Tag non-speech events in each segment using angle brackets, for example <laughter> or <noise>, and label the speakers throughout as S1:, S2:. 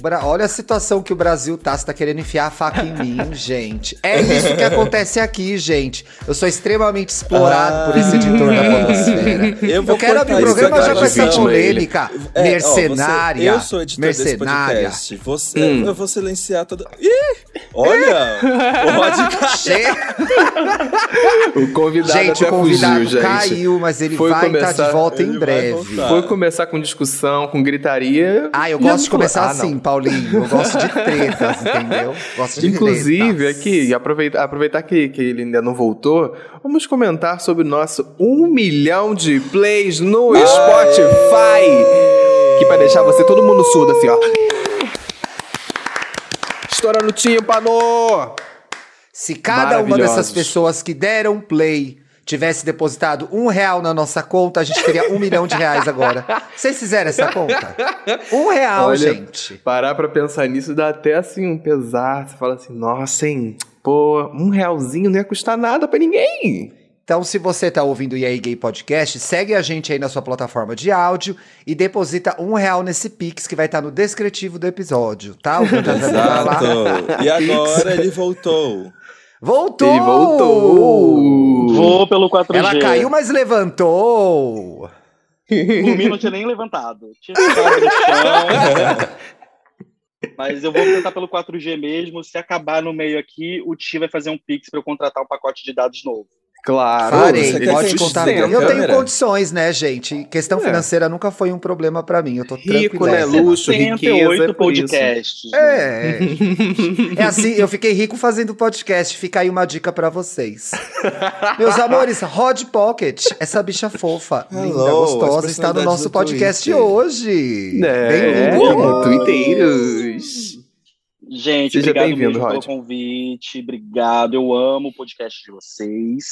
S1: Bra... Olha a situação que o Brasil tá. Você tá querendo enfiar a faca em mim, <laughs> gente. É isso que acontece aqui, gente. Eu sou extremamente explorado ah, por esse editor da podosfera. <laughs> Eu, eu quero abrir o programa já com essa polêmica é, mercenária.
S2: Ó, você, eu sou editor mercenária. Você, hum. Eu vou silenciar todo... Ih! Olha! <laughs>
S3: o convidado
S1: gente,
S3: até
S1: o convidado
S3: fugiu, gente.
S1: caiu, mas ele Foi vai começar... estar de volta em breve.
S3: Foi começar com discussão, com gritaria.
S1: Ah, eu gosto de começar ah, assim, Paulinho. Eu gosto de tretas, entendeu? Gosto de
S3: Inclusive,
S1: tretas.
S3: aqui, aproveitar, aproveitar que, que ele ainda não voltou, vamos comentar sobre o nosso um milhão de plays no Spotify. Que vai deixar você todo mundo surdo assim, ó. Estourando o tímpano!
S1: Se cada uma dessas pessoas que deram play tivesse depositado um real na nossa conta, a gente teria um <laughs> milhão de reais agora. Vocês fizeram essa conta? Um real, Olha, gente.
S3: Parar pra pensar nisso dá até assim um pesar. Você fala assim, nossa, hein? Pô, um realzinho não ia custar nada para ninguém.
S1: Então, se você está ouvindo o EA Gay Podcast, segue a gente aí na sua plataforma de áudio e deposita um real nesse Pix que vai estar tá no descritivo do episódio, tá?
S2: Exato. E agora ele voltou.
S1: Voltou!
S3: Ele voltou!
S4: Vou pelo 4G.
S1: Ela caiu, mas levantou!
S4: O mim não tinha nem levantado. Tinha ficado no chão. Mas eu vou tentar pelo 4G mesmo. Se acabar no meio aqui, o Ti vai fazer um Pix para eu contratar um pacote de dados novo.
S3: Claro,
S1: Farei, pode contar. Eu tenho condições, né, gente? Questão é. financeira nunca foi um problema para mim. Eu tô
S3: rico, né? Luxo, riqueza. É
S4: podcasts.
S1: É. é assim, eu fiquei rico fazendo podcast. Fica aí uma dica para vocês. Meus amores, Rod Pocket, essa bicha fofa, Hello, linda, gostosa, está no nosso podcast Twitter. hoje.
S3: É, Bem-vindo. Twitteiros.
S4: Gente, Seja obrigado mesmo pelo convite. Obrigado. Eu amo o podcast de vocês.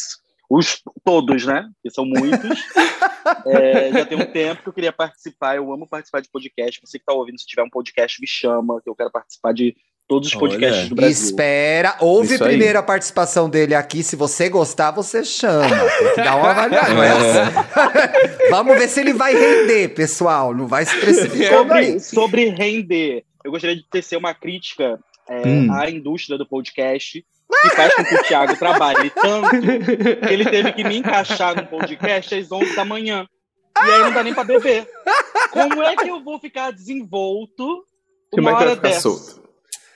S4: Os todos, né? Que são muitos. <laughs> é, já tem um tempo que eu queria participar. Eu amo participar de podcast. Você que está ouvindo, se tiver um podcast, me chama, que eu quero participar de todos os podcasts Olha. do Brasil.
S1: Espera, ouve Isso primeiro aí. a participação dele aqui. Se você gostar, você chama. Tem que dar uma avaliação. É. <laughs> <laughs> Vamos ver se ele vai render, pessoal. Não vai se precipitar
S4: sobre, sobre render eu gostaria de tecer uma crítica é, hum. à indústria do podcast que faz com que o Thiago trabalhe tanto que ele teve que me encaixar no podcast às 11 da manhã. E aí não dá nem pra beber. Como é que eu vou ficar desenvolto uma Como hora é dessa? Solto?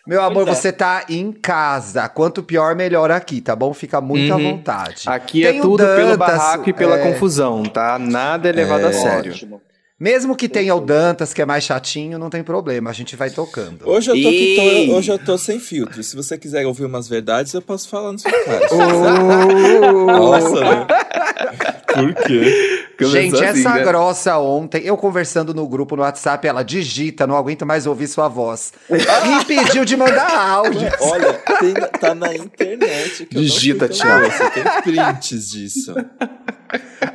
S1: Meu amor, é. você tá em casa. Quanto pior, melhor aqui, tá bom? Fica muito uhum. à vontade.
S3: Aqui é Tem é tudo Dantas, pelo barraco e pela é... confusão, tá? Nada é levado é... a sério. Ótimo.
S1: Mesmo que tenha o Dantas, que é mais chatinho, não tem problema, a gente vai tocando.
S2: Hoje eu tô, e... tô, hoje eu tô sem filtro. Se você quiser ouvir umas verdades, eu posso falar no seu cara. <laughs> Oh! Nossa, né? Por quê?
S1: Começou gente, assim, essa né? grossa ontem, eu conversando no grupo no WhatsApp, ela digita, não aguento mais ouvir sua voz. <laughs> e pediu de mandar áudio.
S2: Olha, tem, tá na internet.
S3: digita, Thiago.
S2: Você tem prints disso.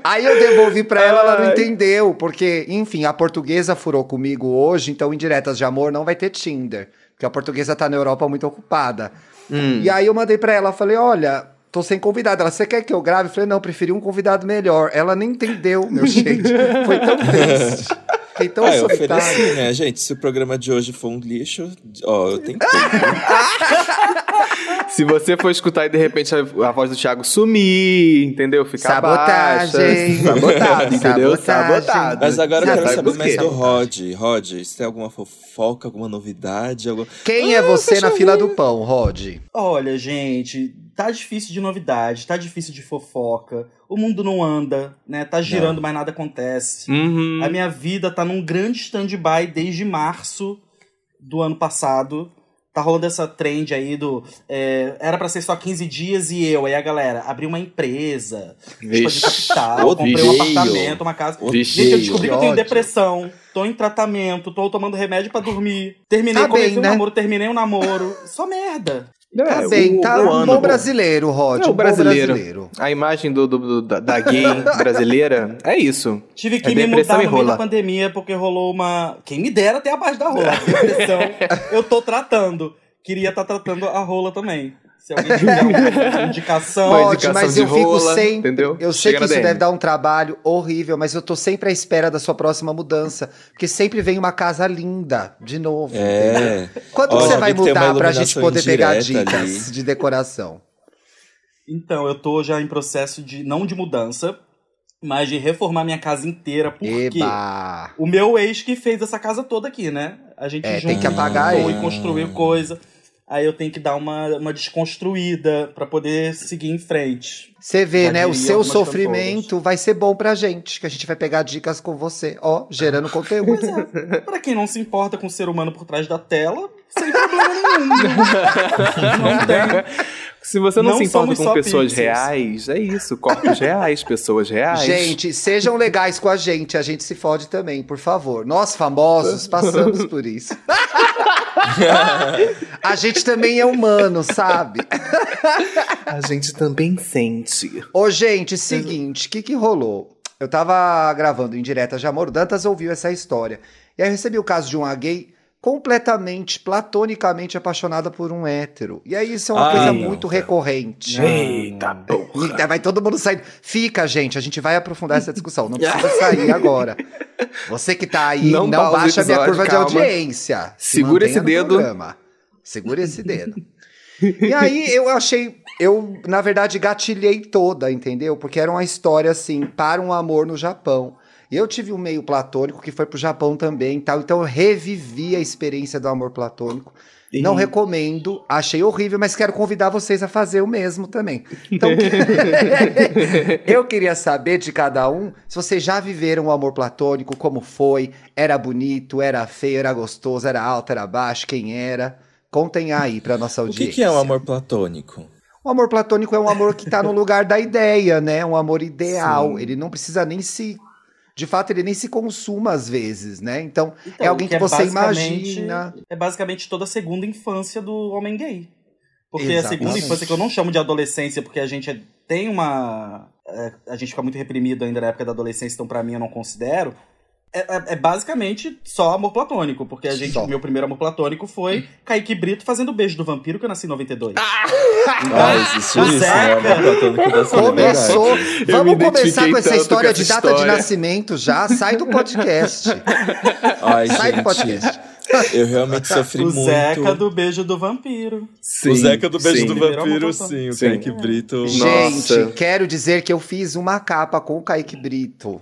S1: Aí eu devolvi para ela, ela não entendeu, porque, enfim, a portuguesa furou comigo hoje, então em diretas de amor não vai ter Tinder, porque a portuguesa tá na Europa muito ocupada. Hum. E aí eu mandei para ela, falei, olha, tô sem convidado. Ela, você quer que eu grave? Eu falei, não, preferi um convidado melhor. Ela nem entendeu, meu <laughs> gente. Foi tão triste. Fiquei tão ah, eu ofereci,
S2: né, gente? Se o programa de hoje for um lixo, ó, eu tentei. <laughs>
S3: Se você for escutar e de repente a, a voz do Thiago sumir, entendeu? Ficar Sabotagem. baixa. <laughs> Sabotado, entendeu? Sabotagem. Sabotado.
S2: Mas agora eu quero saber mais do Rod. Rod, se tem alguma fofoca, alguma novidade? Algum...
S1: Quem é ah, é você na fila do pão, Rod?
S5: Olha, gente, tá difícil de novidade, tá difícil de fofoca. O mundo não anda, né? Tá girando, não. mas nada acontece.
S3: Uhum.
S5: A minha vida tá num grande stand-by desde março do ano passado. Tá rolando essa trend aí do. É, era para ser só 15 dias e eu. Aí a galera, abri uma empresa, de capital, comprei um apartamento, uma casa. Vixe, Gente, eu descobri que eu tenho depressão. Tô em tratamento, tô tomando remédio para dormir. Terminei, tá comecei bem, um né? namoro, terminei um namoro. Só merda.
S1: Tá é, bem, o, tá o um bom brasileiro, Rod. É,
S3: um brasileiro. brasileiro. A imagem do, do, do da, da, gay <laughs> brasileira é isso.
S5: Tive que é me mudar no meio da pandemia porque rolou uma. Quem me dera até abaixo da rola. Depressão, <laughs> eu tô tratando. Queria estar tá tratando a rola também. Se alguém tiver uma <laughs> indicação.
S3: Uma
S1: Pode,
S3: indicação
S1: mas
S3: de
S1: eu fico
S3: rola,
S1: sempre.
S3: entendeu?
S1: Eu sei
S3: Chega
S1: que isso
S3: DM.
S1: deve dar um trabalho horrível, mas eu tô sempre à espera da sua próxima mudança. Porque sempre vem uma casa linda, de novo.
S2: É.
S1: Quando
S2: Ó,
S1: você vai
S2: tem
S1: mudar pra gente poder pegar dicas
S2: ali.
S1: de decoração?
S5: Então, eu tô já em processo de, não de mudança, mas de reformar minha casa inteira, porque
S1: Eba!
S5: o meu ex que fez essa casa toda aqui, né? A gente
S1: É, tem
S5: junto
S1: que apagar
S5: e construiu coisa. Aí eu tenho que dar uma, uma desconstruída pra poder seguir em frente.
S1: Você vê,
S5: Já
S1: né? O seu sofrimento vai ser bom pra gente, que a gente vai pegar dicas com você, ó, gerando conteúdo.
S5: Pra quem não se importa com o ser humano por trás da tela, sem problema nenhum. <laughs> não tem.
S3: Se você não,
S5: Não
S3: se importa com pessoas
S5: pixels.
S3: reais, é isso. Corpos <laughs> reais, pessoas reais.
S1: Gente, sejam legais com a gente, a gente se fode também, por favor. Nós, famosos, passamos por isso. <laughs> a gente também é humano, sabe?
S3: a gente também sente.
S1: Ô, gente, seguinte, o que que rolou? Eu tava gravando em direta de amor, o Dantas ouviu essa história. E aí eu recebi o caso de uma gay completamente, platonicamente apaixonada por um hétero. E aí isso é uma
S2: Ai,
S1: coisa
S2: não,
S1: muito
S2: cara.
S1: recorrente.
S3: Eita porra.
S1: Vai todo mundo sair. Fica, gente, a gente vai aprofundar essa discussão. Não precisa <laughs> sair agora. Você que tá aí,
S3: Não
S1: não, baixa a minha
S3: episódio,
S1: curva
S3: calma.
S1: de audiência. Se
S3: Segura esse dedo.
S1: programa. Segura esse dedo. E aí eu achei, eu na verdade gatilhei toda, entendeu? Porque era uma história assim, para um amor no Japão. Eu tive um meio platônico que foi pro Japão também, tal. Então eu revivi a experiência do amor platônico. Não recomendo, achei horrível, mas quero convidar vocês a fazer o mesmo também. Então, <laughs> eu queria saber de cada um se vocês já viveram o amor platônico, como foi, era bonito, era feio, era gostoso, era alto, era baixo, quem era. Contem aí pra nossa
S2: O
S1: audiência.
S2: que, que é um amor platônico?
S1: O amor platônico é um amor que tá no lugar da ideia, né? Um amor ideal.
S3: Sim.
S1: Ele não precisa nem se. De fato, ele nem se consuma às vezes, né? Então, é
S5: Então,
S1: alguém que,
S5: é
S1: você imagina.
S5: É basicamente toda a segunda infância do homem gay. Porque a
S1: Exatamente.
S5: segunda infância, que eu não chamo de adolescência, porque a gente é- tem uma. é, a gente fica muito reprimido ainda na época da adolescência, então pra mim eu não considero. É, é- é basicamente só amor platônico, porque a gente,
S1: Só.
S5: meu primeiro amor platônico foi Kaique Brito fazendo o beijo do vampiro, que eu nasci em 92.
S2: Ah,
S5: o
S2: isso, né?
S5: Zeca
S2: Amor platônico da.
S1: Começou.
S3: me
S1: Vamos começar com essa história
S3: com
S1: de
S3: essa
S1: data de
S3: história.
S1: nascimento já. Sai do podcast. <laughs>
S2: Ai,
S1: Sai do
S2: gente,
S1: podcast.
S2: eu realmente sofri
S5: o
S2: muito.
S5: Zeca do beijo do vampiro.
S3: Sim,
S2: o Zeca do beijo
S3: sim.
S2: do vampiro, sim. O
S3: Sim.
S2: Kaique Brito.
S1: Gente,
S3: Nossa.
S1: quero dizer que eu fiz uma capa com o Kaique Brito.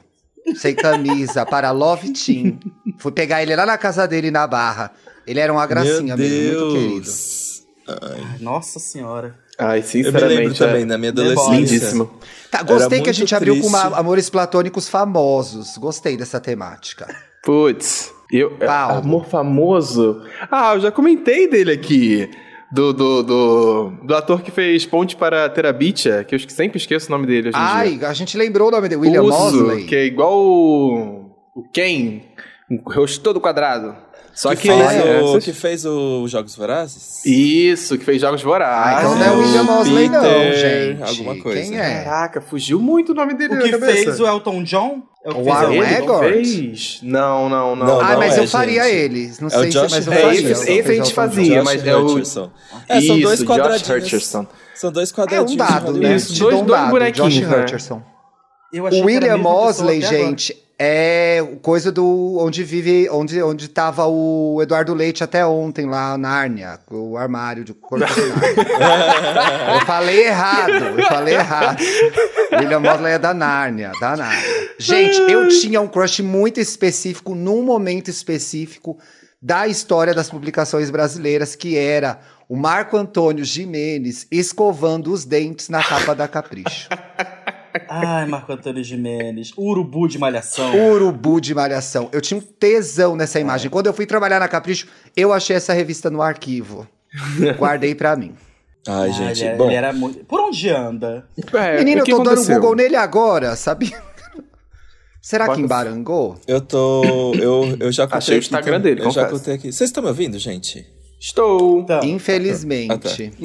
S1: Sem camisa, para Love Team. Fui pegar ele lá na casa dele na Barra. Ele era uma gracinha
S2: Meu
S1: mesmo, muito querido.
S5: Ai, Nossa senhora.
S3: Ai,
S2: Eu me
S3: sinceramente.
S2: lembro também,
S3: é
S2: na minha adolescência.
S3: Lindíssimo.
S1: Tá, gostei que a gente
S2: muito
S1: abriu com uma-
S2: triste.
S1: amores platônicos famosos. Gostei dessa temática.
S3: Putz, eu,
S1: Paulo.
S3: amor famoso. Ah, eu já comentei dele aqui. Do, do, do, do ator que fez Ponte para Terabitia, que eu sempre esqueço o nome dele hoje em
S1: Ai,
S3: dia.
S1: a gente lembrou o nome dele, William
S3: Uso,
S1: Mosley.
S3: que é igual o, o Ken, um rosto todo quadrado. Só
S2: que,
S3: que,
S2: fez
S3: é,
S2: o,
S3: essas-
S2: que fez o Jogos Vorazes?
S3: Isso, que fez Jogos Vorazes.
S1: Ah, então não é
S2: o
S1: William Mosley não, gente.
S2: alguma coisa.
S1: Quem é?
S3: Caraca, fugiu muito o nome dele
S5: O que fez o Elton John? É o que
S1: O
S5: fez
S1: Aaron
S5: John.
S3: não? Não, não, não.
S1: Ah,
S2: não
S1: mas
S2: é,
S1: eu faria
S2: gente.
S1: ele. Não
S2: É
S1: sei
S2: o
S1: se
S2: Josh
S1: mas eu
S3: É,
S1: faria.
S3: esse- esse a gente fazia, mas é o-
S2: Hutcherson. É, são dois
S3: Josh
S2: quadradinhos.
S3: Hutcherson.
S2: São dois
S1: É um
S2: quadradinhos.
S1: dado,
S2: de
S1: né?
S3: Isso, dois-
S1: um
S3: dois
S1: dado,
S3: bonequinhos,
S1: Josh
S3: né?
S1: Hutcherson. O William Mosley, gente, é coisa do onde vive, onde onde tava o Eduardo Leite até ontem lá na Nárnia, o armário de corpo <laughs> eu falei errado, eu falei errado. William Mosley é da Nárnia, da Nárnia. Gente, eu tinha um crush muito específico num momento específico da história das publicações brasileiras, que era o Marco Antônio Jimenez escovando os dentes na capa da Capricho. <laughs>
S5: Ai, Marco Antônio Jimenez. Urubu de malhação.
S1: Urubu de Malhação. Eu tinha um tesão nessa imagem. Quando eu fui trabalhar na Capricho, eu achei essa revista no arquivo. <laughs> Guardei pra mim.
S2: Ai, gente,
S5: ele, é-
S2: bom.
S5: ele era muito... Por onde anda?
S3: É,
S1: Menino, eu
S3: que
S1: tô dando
S3: aconteceu?
S1: Google nele agora, sabia? Será que
S3: Bota-
S1: embarangou?
S2: Eu tô. Eu, eu já contei
S3: Achei o
S2: aqui
S3: Instagram dele,
S2: Eu já contei aqui. Vocês estão me ouvindo, gente?
S3: Estou.
S5: Então,
S1: Infelizmente. <laughs>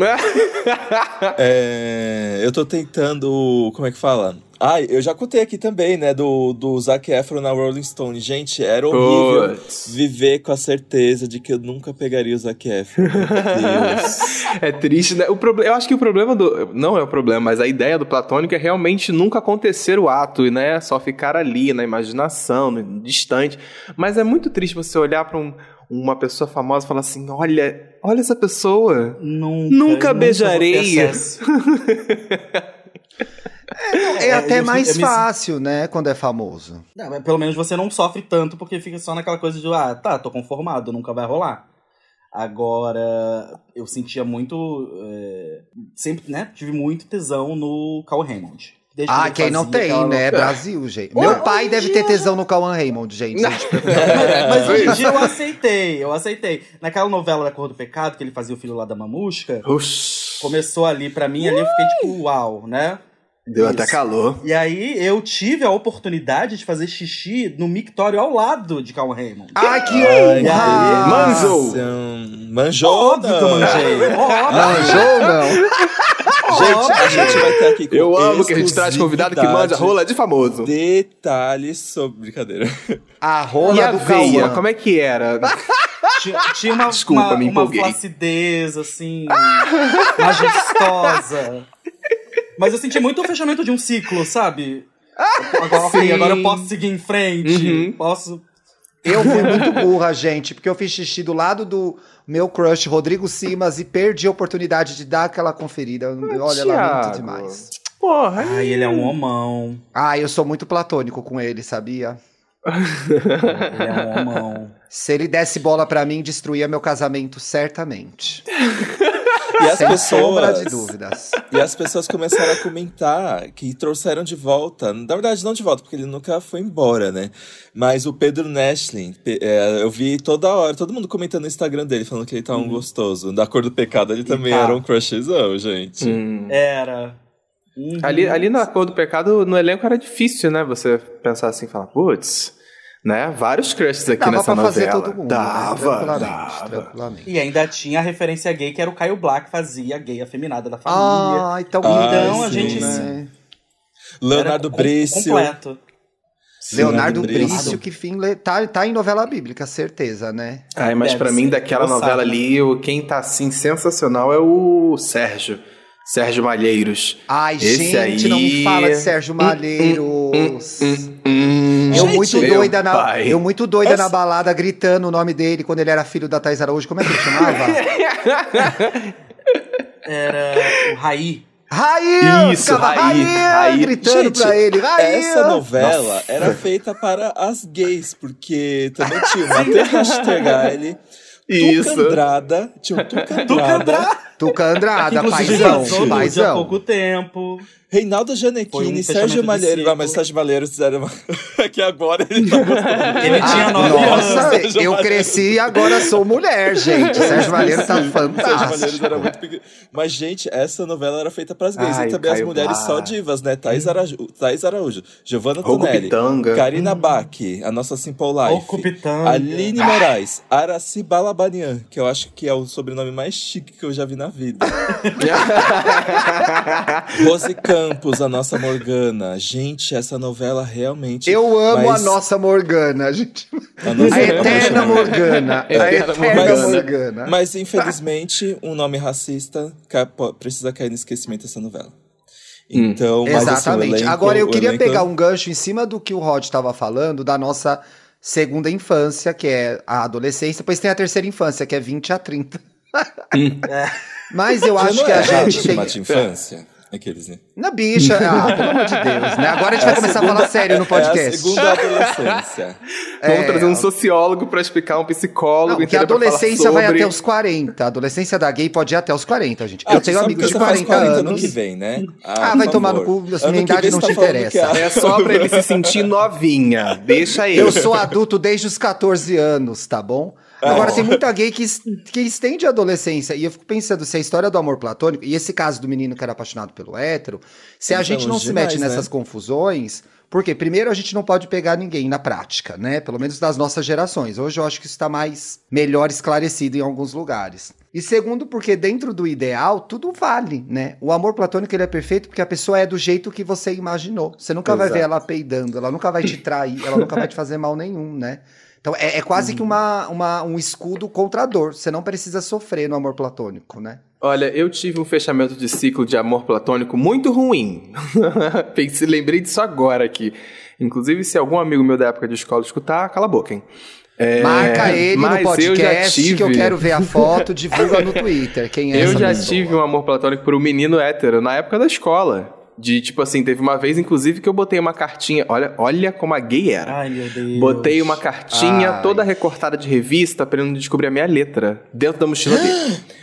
S2: É, eu tô tentando. Como é que fala? Ah, eu já contei aqui também, né? Do, do Zac Efron na Rolling Stone. Gente, era horrível
S3: Puts.
S2: viver com a certeza de que eu nunca pegaria o Zac Efron. Meu <laughs> Deus.
S3: É triste, né? O proble- eu acho que o problema do. Não é o problema, mas a ideia do platônico é realmente nunca acontecer o ato, e né? Só ficar ali na imaginação, distante. Mas é muito triste você olhar pra um- uma pessoa famosa falar assim: olha, olha essa pessoa.
S5: Nunca,
S3: Nunca beijarei.
S5: acesso. <laughs>
S1: É,
S5: É,
S1: até
S5: eu-
S1: mais
S5: eu me-
S1: fácil, né? Quando é famoso.
S5: Não, mas pelo menos você não sofre tanto porque fica só naquela coisa de, ah, tá, tô conformado, nunca vai rolar. Agora, eu sentia muito. é, sempre, né? Tive muito tesão no Carl Raymond. Desde
S1: Ah, quem não tem,
S5: aquela-
S1: né? Brasil, gente.
S5: Ué,
S1: Meu pai deve
S5: em
S1: ter
S5: dia-
S1: tesão no Cauan Raymond, gente. gente <laughs>
S5: Mas hoje em dia eu aceitei, eu aceitei. Naquela novela da Cor do Pecado, que ele fazia o filho lá da Mamusca,
S3: Oxi,
S5: começou ali pra mim, ali eu fiquei tipo, uau, né?
S3: deu
S5: Isso.
S3: até calor.
S5: E aí eu tive a oportunidade de fazer xixi no mictório ao lado de Carl Raymond.
S1: Ai, que honra!
S3: Manjou.
S2: Manjou?
S5: Óbvio que eu manjei. Óbvio.
S1: Manjou, não?
S2: Gente, a gente vai ter aqui com
S3: Eu amo que a gente traz convidado que
S2: exclusividade
S3: rola de famoso.
S2: Detalhes sobre. Brincadeira.
S1: A
S3: E
S1: rola
S3: a
S1: do
S3: veia, como é que era? <laughs>
S5: Tinha, tinha uma,
S3: Desculpa,
S5: uma,
S3: me
S5: uma
S3: empolguei.
S5: flacidez, assim, majestosa. Mas eu senti muito o fechamento de um ciclo, sabe? <laughs> Agora, ok, agora eu posso seguir em frente,
S3: Uhum.
S5: posso...
S1: Eu fui muito <laughs> burra, gente, porque eu fiz xixi do lado do meu crush, Rodrigo Simas, e perdi a oportunidade de dar aquela conferida. Olha, lamento
S3: Thiago.
S1: demais.
S3: Porra,
S5: Ai, ele é um homão.
S1: Ah, eu sou muito platônico com ele, sabia?
S5: Ele é um homão.
S1: Se ele desse bola pra mim, destruía meu casamento, certamente. <laughs>
S2: E as
S1: Sem sombra
S2: pessoas.
S1: de dúvidas.
S2: E as pessoas começaram a comentar que trouxeram de volta. Na verdade, não de volta, porque ele nunca foi embora, né? Mas o Pedro Nestlin, é, eu vi toda hora, todo mundo comentando no Instagram dele, falando que ele tá um gostoso. Da cor do pecado, ele também
S5: tá.
S2: era um crushzão, gente.
S3: Hum.
S5: Era. Uhum.
S3: Ali, ali na cor do pecado, no elenco era difícil, né? Você pensar assim e falar, putz, né? Vários crushes aqui
S1: Dava
S3: nessa
S1: pra fazer
S3: novela.
S1: todo mundo.
S3: Dava,
S1: né? tranquilamente,
S3: dava.
S1: tranquilamente.
S5: E ainda tinha a referência gay, que era o Caio Black, que fazia a gay afeminada da família.
S1: Ah, então,
S5: Então,
S2: a
S1: sim,
S2: gente-
S1: né?
S2: Leonardo
S5: Era
S2: Brício.
S5: Completo.
S1: Leonardo
S2: Leonardo Brício.
S1: Brício, que fim le- tá, tá em novela bíblica, certeza, né?
S3: Ai, mas pra mim, daquela novela
S5: sabe.
S3: ali, o- quem tá assim sensacional é o Sérgio. Sérgio Malheiros.
S1: Ai,
S3: Esse
S1: gente,
S3: aí-
S1: não me fala de Sérgio Malheiros.
S3: Hum,
S1: Eu
S2: Gente,
S1: muito doida na,
S3: pai.
S1: eu muito doida
S2: Essa-
S1: na balada gritando o nome dele quando ele era filho da Thais Araújo. Como é que ele chamava? <laughs>
S5: Era o Raí.
S1: Raí!
S3: Isso, Raí, Raí.
S1: Gritando
S2: Gente,
S1: pra ele, Raí!
S2: Essa novela era feita para as gays, porque também tinha o Matheus Rastegali,
S3: Isso.
S2: Tuca Andrada, tinha o Tuca Andrada,
S1: Tuca Andrada,
S5: Inclusive,
S1: paizão,
S5: casou no dia há
S1: paizão.
S5: pouco tempo.
S2: Reinaldo
S5: Foi um
S2: Sérgio Malheiro. Ah, mas Sérgio Malheiro fizeram. É <laughs> que agora ele tá.
S5: Ele tinha
S1: Ah,
S5: nove
S1: nossa,
S5: anos.
S2: Sérgio
S1: eu cresci e agora sou mulher, gente. <laughs> Sérgio Malheiro tá
S2: Sérgio Malheiro
S1: fantástico.
S2: era muito pequeno. Mas, gente, essa novela era feita para as gays.
S3: Ai,
S2: e também as mulheres só divas, né? Thaís Araújo, Thaís Araújo Giovanna Tonelli,
S3: Pitanga.
S2: Karina Bach, a nossa Simple Life. Aline Moraes, Araci Balabanian, que eu acho que é o sobrenome mais chique que eu já vi na vida. <laughs> Rose Campos, a nossa Morgana. Gente, essa novela realmente.
S1: Eu amo
S2: mas
S1: a nossa Morgana, gente.
S2: a nossa
S1: A eterna Morgana. A
S3: Eterna
S1: eterna
S2: Morgana. Mas, infelizmente, um nome racista precisa cair no esquecimento essa novela. Então, mas, assim,
S1: Exatamente.
S2: elenco-
S1: Agora eu queria
S2: elenco-
S1: pegar um gancho em cima do que o Rod estava falando, da nossa segunda infância, que é a adolescência, depois tem a terceira infância, que é 20 a 30. <laughs> Mas eu acho
S2: não
S1: que
S2: é
S1: a gente tem.
S2: infância. Aqueles, né?
S1: Na bicha, ah, pelo amor de Deus, né? Agora a gente vai começar a falar sério no <laughs>
S2: É a
S1: podcast.
S2: segunda adolescência.
S3: Vamos <laughs>
S1: É,
S3: trazer um sociólogo pra explicar, um psicólogo.
S1: Não, porque a adolescência vai
S3: sobre-
S1: até os 40. A adolescência da gay pode ir até os 40, gente.
S2: Ah,
S1: eu tenho amigos
S2: que
S1: de
S2: você faz
S1: 40
S2: ano
S1: anos.
S2: que vem, né?
S1: Ah,
S2: por
S1: vai tomar no cu,
S2: Ano
S1: minha
S2: que
S1: idade não te
S2: tá que
S1: interessa.
S2: a-
S3: É só pra ele se sentir <laughs> novinha. Deixa ele.
S1: Eu sou adulto desde os 14 anos, tá bom? Agora, tem muita gay que, que estende a adolescência. E eu fico pensando, se a história do amor platônico, e esse caso do menino que era apaixonado pelo hétero, se a
S2: Então,
S1: gente não se
S2: demais,
S1: mete
S2: né?
S1: nessas confusões, Porque, primeiro, a gente não pode pegar ninguém na prática, né? Pelo menos das nossas gerações. Hoje eu acho que isso está mais melhor esclarecido em alguns lugares. E segundo, porque dentro do ideal, tudo vale, né? O amor platônico ele é perfeito porque a pessoa é do jeito que você imaginou. Você nunca Exato. vai ver ela peidando, ela nunca vai te trair, ela nunca vai te fazer mal nenhum, né? Então é, é quase uhum. que uma, uma, um escudo contra a dor. Você não precisa sofrer no amor platônico, né?
S3: Olha, eu tive um fechamento de ciclo de amor platônico muito ruim. <laughs> Pensei, lembrei disso agora aqui. Inclusive, se algum amigo meu da época de escola escutar, cala a boca, hein?
S1: É, Marca ele no podcast eu tive... que eu quero ver a foto, divulga no <laughs> Twitter. Quem é
S3: Eu já
S1: pessoa?
S3: tive um amor platônico por um menino hétero na época da escola. De tipo assim, teve uma vez, inclusive, que eu botei uma cartinha. Olha, olha como a gay era.
S5: Ai, meu Deus.
S3: Botei uma cartinha Ai. toda recortada de revista pra ele descobrir a minha letra dentro da mochila dele. <gasps>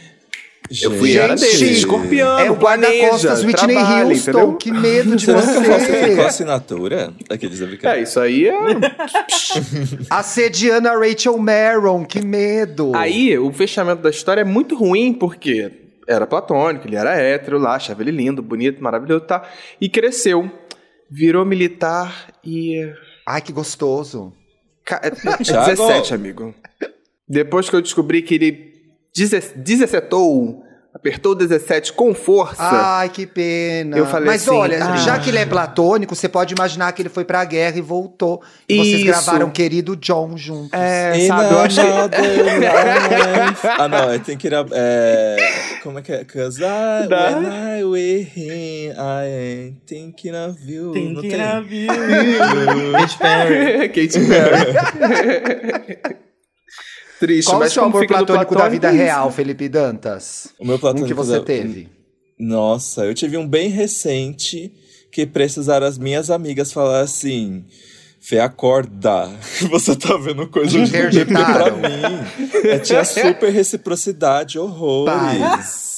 S3: Eu fui
S1: Gente, era dele, escorpião, é o guarda-costas Whitney trabalho, Houston, entendeu? que medo de você. Você
S2: falsificou a assinatura daqueles
S3: É, isso aí é... <laughs>
S1: Assediando a Rachel Maron, que medo.
S3: Aí, o fechamento da história é muito ruim, porque era platônico, ele era hétero lá, achava ele lindo, bonito, maravilhoso, tá? E cresceu, virou militar e...
S1: Ai, que gostoso.
S3: Ca... <laughs> 17, amigo. Depois que eu descobri que ele desesetou Apertou o 17 com força.
S1: Ai, que pena. Eu falei Mas assim, olha, ah. já que ele é platônico, você pode imaginar que ele foi pra guerra e voltou. E vocês gravaram Querido John juntos.
S3: É, e sabe, eu achei... <laughs>
S2: ah, não, tem que ir... É... Como é que é? Cause I, when I with him, I ain't thinking of you.
S5: Thinking of you. <laughs> Katy Perry. <laughs>
S3: Katy Perry.
S1: Triste, Qual mas o seu amor platônico, da vida real, Felipe Dantas?
S2: O meu platônico
S1: um que você da... teve?
S2: Nossa, eu tive um bem recente que precisaram as minhas amigas falar assim. Fê, acorda. <laughs> Você tá vendo coisa de pra mim. É, tinha super reciprocidade, horrores.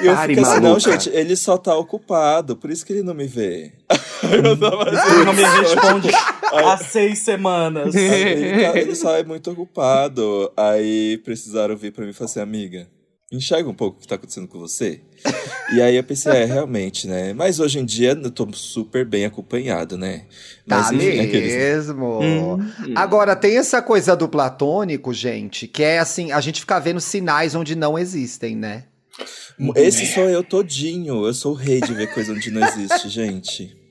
S2: E eu Pare, fico assim, não, gente, ele só tá ocupado, por isso que ele não me vê. <laughs>
S5: eu tava assim, ele não me responde há seis semanas.
S2: Ele, <laughs> tá, ele, só é muito ocupado. Aí precisaram vir pra mim e falar assim, amiga, enxerga um pouco o que tá acontecendo com você. E aí eu pensei, é, realmente, né? Mas hoje em dia eu tô super bem acompanhado, né?
S1: Mas, tá enfim, mesmo. Aqueles... Hum, hum. Agora, tem essa coisa do platônico, gente, que é assim, a gente fica vendo sinais onde não existem, né?
S2: Esse sou eu todinho. Eu sou o rei de ver coisa onde não existe, gente.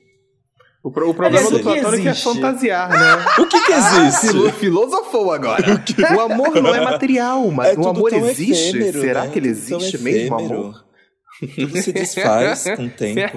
S3: O, pro, o problema do platônico é fantasiar, né?
S2: O que que existe?
S3: Ah, filosofou agora. <laughs> O, o, amor não é material, mas é o amor existe. Efêmero, Será né? que ele existe mesmo, amor?
S2: Tudo se desfaz com o <laughs> tempo.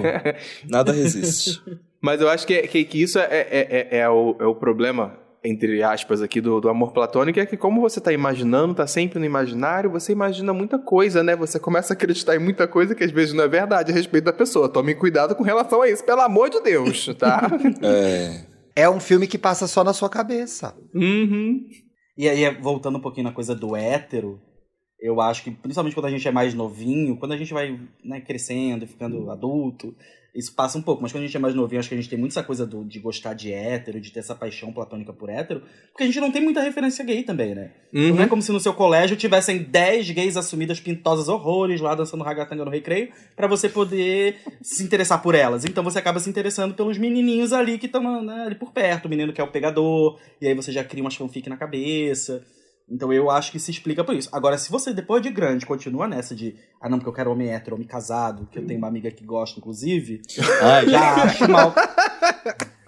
S2: Nada resiste.
S3: Mas eu acho que, que, que isso é, é, é, é, o, é o problema entre aspas, aqui do, do amor platônico é que, como você está imaginando, está sempre no imaginário, você imagina muita coisa, né? Você começa a acreditar em muita coisa que às vezes não é verdade a respeito da pessoa. Tome cuidado com relação a isso, pelo amor de Deus, tá? <laughs>
S2: é.
S1: É um filme que passa só na sua cabeça.
S3: Uhum.
S5: E aí, voltando um pouquinho na coisa do hétero, eu acho que, principalmente quando a gente é mais novinho, quando a gente vai né, crescendo, ficando adulto, isso passa um pouco, mas quando a gente é mais novinho, acho que a gente tem muito essa coisa do, de gostar de hétero, de ter essa paixão platônica por hétero, porque a gente não tem muita referência gay também, né? Uhum. Não é como se no seu colégio tivessem 10 gays assumidas pintosas horrores lá dançando ragatanga no recreio, para você poder <laughs> se interessar por elas. Então você acaba se interessando pelos menininhos ali que estão né, ali por perto, o menino que é o pegador, e aí você já cria umas fanfic na cabeça. Então eu acho que se explica por isso. Agora, se você, depois de grande, continua nessa de ah, não, porque eu quero homem hétero, homem casado, que eu tenho uma amiga que gosta, inclusive, <laughs> Ai. já acho mal.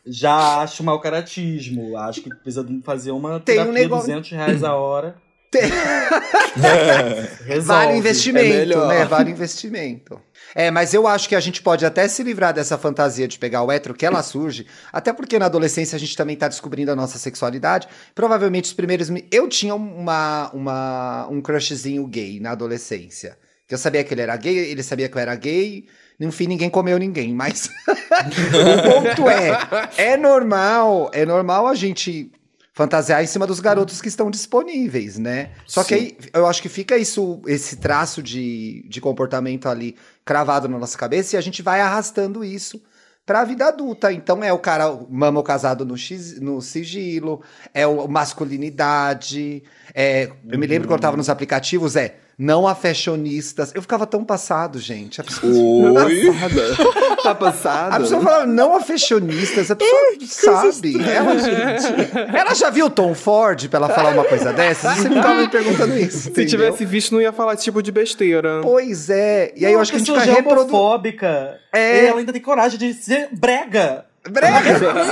S5: Já acho mal caratismo. Acho que precisa fazer uma terapia um negócio... 200 reais a hora. Tem... <laughs>
S1: vale investimento, é né? Vale investimento. É, mas eu acho que a gente pode até se livrar dessa fantasia de pegar o hétero, que ela surge, até porque na adolescência a gente também tá descobrindo a nossa sexualidade. Provavelmente os primeiros. Eu tinha uma, uma, um crushzinho gay na adolescência. Que eu sabia que ele era gay, ele sabia que eu era gay. No fim, ninguém comeu ninguém, mas. <laughs> o ponto é: é normal, é normal a gente fantasiar em cima dos garotos que estão disponíveis, né? Só Sim. que aí eu acho que fica isso, esse traço de, de comportamento ali cravado na nossa cabeça e a gente vai arrastando isso para a vida adulta. Então é o cara mama o casado no, x, no sigilo, é o masculinidade. É, eu me lembro quando eu tava nos aplicativos, é não a fashionistas. Eu ficava tão passado, gente. A pessoa,
S2: Oi? <laughs>
S3: Tá passado?
S1: a pessoa falava não a fashionistas. A pessoa sabe. Ela, ela já viu Tom Ford pra ela falar uma coisa dessa? Você ficava me perguntando isso.
S3: Se
S1: entendeu?
S3: tivesse visto, não ia falar esse tipo de besteira.
S1: Pois é. E aí eu acho que a gente fica
S5: é homofóbica.
S1: É.
S5: E ela ainda tem coragem de ser brega.
S1: Brega!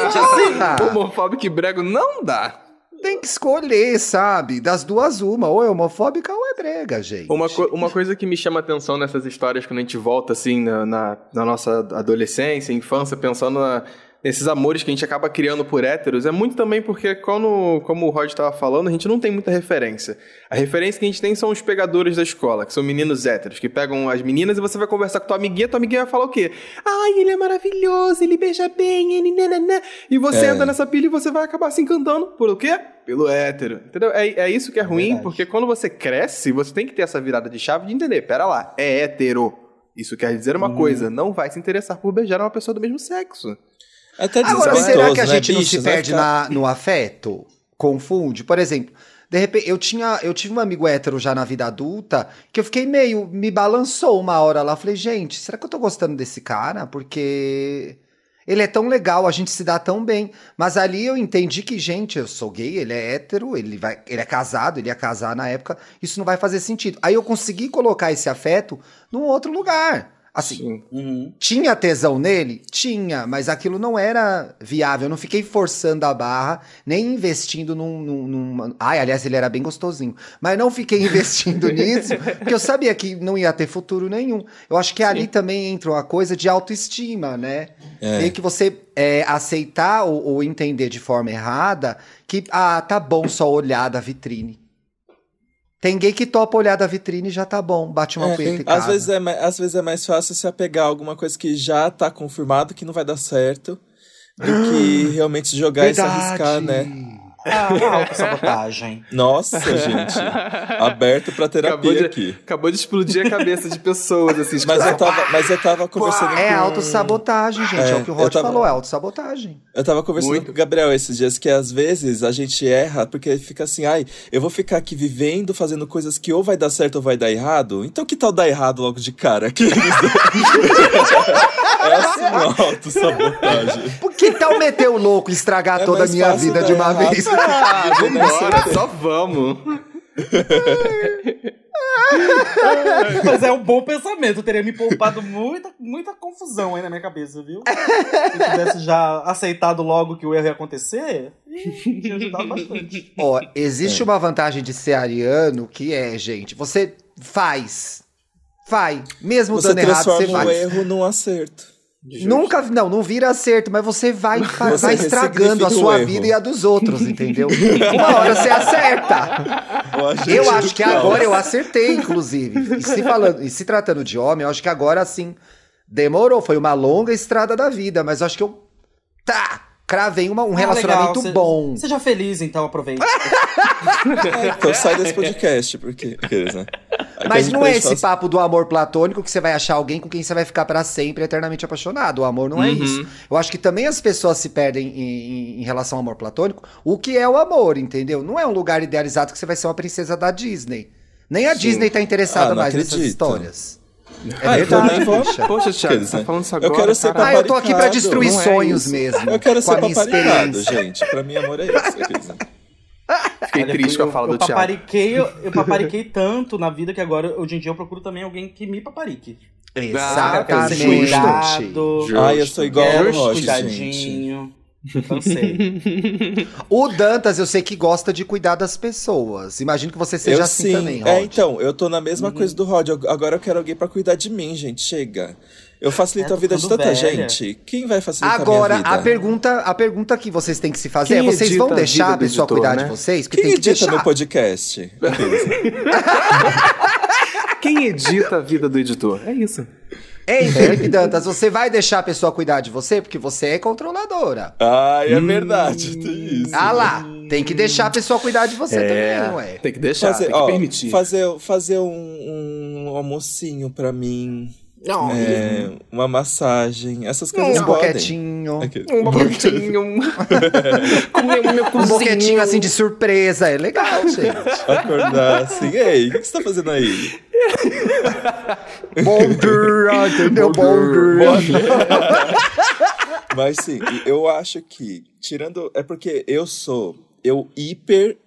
S1: assim.
S3: Homofóbico e brego não dá.
S1: Tem que escolher, sabe? Das duas, uma. Ou é homofóbica ou é brega, gente.
S3: Uma, co- uma coisa que me chama atenção nessas histórias quando a gente volta, assim, na, na, na nossa adolescência, infância, pensando na- nesses amores que a gente acaba criando por héteros, é muito também porque, quando, como o Rod estava falando, a gente não tem muita referência. A referência que a gente tem são os pegadores da escola, que são meninos héteros, que pegam as meninas e você vai conversar com tua amiguinha, tua amiguinha vai falar o quê? Ai, ele é maravilhoso, ele beija bem, ele nananã. E você
S2: É.
S3: entra nessa pilha e você vai acabar se encantando por o quê? Pelo hétero. Entendeu? É, é isso que é, ruim,
S5: verdade.
S3: porque quando você cresce, você tem que ter essa virada de chave de entender, pera lá, é hétero. Isso quer dizer uma coisa, não vai se interessar por beijar uma pessoa do mesmo sexo.
S2: Até
S1: Agora, será que a
S2: né,
S1: gente não
S2: bicho?
S1: se
S2: Vai
S1: perde
S2: ficar-
S1: na- no afeto? Confunde? Por exemplo, de repente, eu tinha, eu tive um amigo hétero já na vida adulta que eu fiquei meio. me balançou uma hora lá. Falei, gente, será que eu tô gostando desse cara? Porque. Ele é tão legal, a gente se dá tão bem. Mas ali eu entendi que, gente, eu sou gay, ele é hétero, ele, vai, ele é casado, ele ia casar na época, isso não vai fazer sentido. Aí eu consegui colocar esse afeto num outro lugar. Assim,
S3: Sim.
S5: Uhum.
S1: tinha tesão nele? Tinha, mas aquilo não era viável. Eu não fiquei forçando a barra, nem investindo num. num, num- Ai, aliás, ele era bem gostosinho. Mas não fiquei <laughs> investindo nisso, porque eu sabia que não ia ter futuro nenhum. Eu acho que ali também entra uma coisa de autoestima, né?
S2: É.
S1: Meio que você é, aceitar ou, ou entender de forma errada que, ah, tá bom só olhar da vitrine. Tem gay que topa olhar da vitrine e já tá bom, bate uma
S2: É,
S1: punheta em
S2: às, vezes é, às vezes é mais fácil se apegar a alguma coisa que já tá confirmado que não vai dar certo do que realmente jogar e se arriscar, né?
S5: Ah, autossabotagem.
S2: Nossa, gente. Aberto pra terapia
S3: Acabou de,
S2: aqui.
S3: acabou de explodir a cabeça de pessoas, assim.
S2: Mas eu tava, mas eu tava conversando
S1: É
S2: com...
S1: autossabotagem, gente. É,
S2: É,
S1: o que o
S2: eu
S1: Rod
S2: tava-
S1: falou, é autossabotagem.
S2: Eu tava conversando
S3: Muito.
S2: com o Gabriel esses dias que às vezes a gente erra porque fica assim, ai, eu vou ficar aqui vivendo, fazendo coisas que ou vai dar certo ou vai dar errado. Então que tal dar errado logo de cara? Aqueles- <laughs> é assim uma autossabotagem.
S1: Por que tal meter o louco e estragar
S2: É
S1: toda a minha vida
S2: dar
S1: de uma
S2: errado.
S1: vez?
S3: Ah, vambora, só vamos.
S5: Mas é um bom pensamento. Teria me poupado muita, muita confusão aí na minha cabeça, viu? Se eu tivesse já aceitado logo que o erro ia acontecer, tinha ajudado bastante.
S1: Ó, existe uma vantagem de ser ariano que é, gente, você faz. Vai. Mesmo
S2: Você
S1: dando errado, você
S2: transforma o
S1: vai.
S2: erro num acerto.
S1: Nunca, não, não vira acerto, mas você vai, <laughs> vai,
S2: Você
S1: estragando a sua vida e a dos outros, entendeu? <laughs> Uma hora você acerta. Eu acho que
S2: caos.
S1: agora eu acertei, inclusive. E se, falando, e se tratando de homem, eu acho que agora sim. Demorou, foi uma longa estrada da vida, mas eu acho que eu. Tá! Cravei uma- um
S5: Ah,
S1: relacionamento
S5: legal.
S1: Bom.
S5: Seja feliz, então, aproveita.
S2: É, <laughs> <laughs> então sai desse podcast, porque. Né?
S1: Mas não é esse
S2: assim,
S1: papo do amor platônico que você vai achar alguém com quem você vai ficar pra sempre eternamente apaixonado. O amor não é
S3: Uhum.
S1: isso. Eu acho que também as pessoas se perdem em, em- em relação ao amor platônico. O que é o amor, entendeu? Não é um lugar idealizado que você vai ser uma princesa da Disney. Nem a Disney tá interessada
S2: Ah,
S1: mais nessas
S2: acredito.
S1: histórias. É
S2: Ah, eu
S1: verdade, bicha.
S3: Poxa, Thiago, você tá falando isso
S2: Eu
S3: agora,
S2: quero ser.
S1: Ah, eu tô aqui pra destruir
S3: é
S1: sonhos
S3: isso.
S1: mesmo.
S2: Eu quero ser paparicado, gente. Pra mim, amor é isso.
S3: Fiquei
S5: Olha,
S3: triste com a
S5: eu-
S3: fala
S5: eu
S3: do Thiago.
S5: papariquei, eu, eu papariquei tanto na vida que agora, hoje em dia, eu procuro também alguém que me paparique.
S1: Exatamente.
S5: Cuidado,
S2: Ai, eu sou igual ao Roche, gente.
S5: Cansei. <laughs>
S1: O Dantas, eu sei que gosta de cuidar das pessoas. Imagino que você seja
S2: Eu
S1: assim
S2: sim.
S1: também, Rod.
S2: É, então, eu tô na mesma coisa do Rod. Eu- Agora eu quero alguém pra cuidar de mim, gente. Chega. Eu facilito
S5: É,
S2: a vida de tanta
S5: velha.
S2: gente. Quem vai facilitar
S1: Agora,
S2: a minha vida?
S1: a pergunta, a pergunta que vocês têm que se fazer
S3: Quem
S1: é: vocês vão deixar a pessoa
S3: editor,
S1: cuidar
S3: né?
S1: de vocês? Porque
S2: Quem
S1: tem que
S2: edita
S1: deixar.
S2: meu podcast? <laughs>
S3: Quem edita a vida do editor? É isso.
S1: Ei, Felipe Dantas, você vai deixar a pessoa cuidar de você? Porque você é controladora.
S2: Ai, é verdade. Tem isso.
S1: Ah lá, tem que deixar a pessoa cuidar de você também, ué.
S3: Tem que deixar,
S2: Fazer,
S3: tem que
S2: ó,
S3: permitir.
S2: fazer, fazer um, um almocinho pra mim. É, uma massagem. Essas coisas
S1: Um
S2: podem.
S1: boquetinho. <laughs> boquetinho.
S3: Um <laughs> boquetinho. Comer o meu
S1: Um
S3: cozinho.
S1: boquetinho assim de surpresa. É legal, <laughs> gente.
S2: Acordar assim, ei, o que, que você tá fazendo aí?
S1: Bom <laughs> dia, entendeu? Bom dia.
S2: Mas sim, eu acho que, tirando. É porque eu sou. Eu hiper.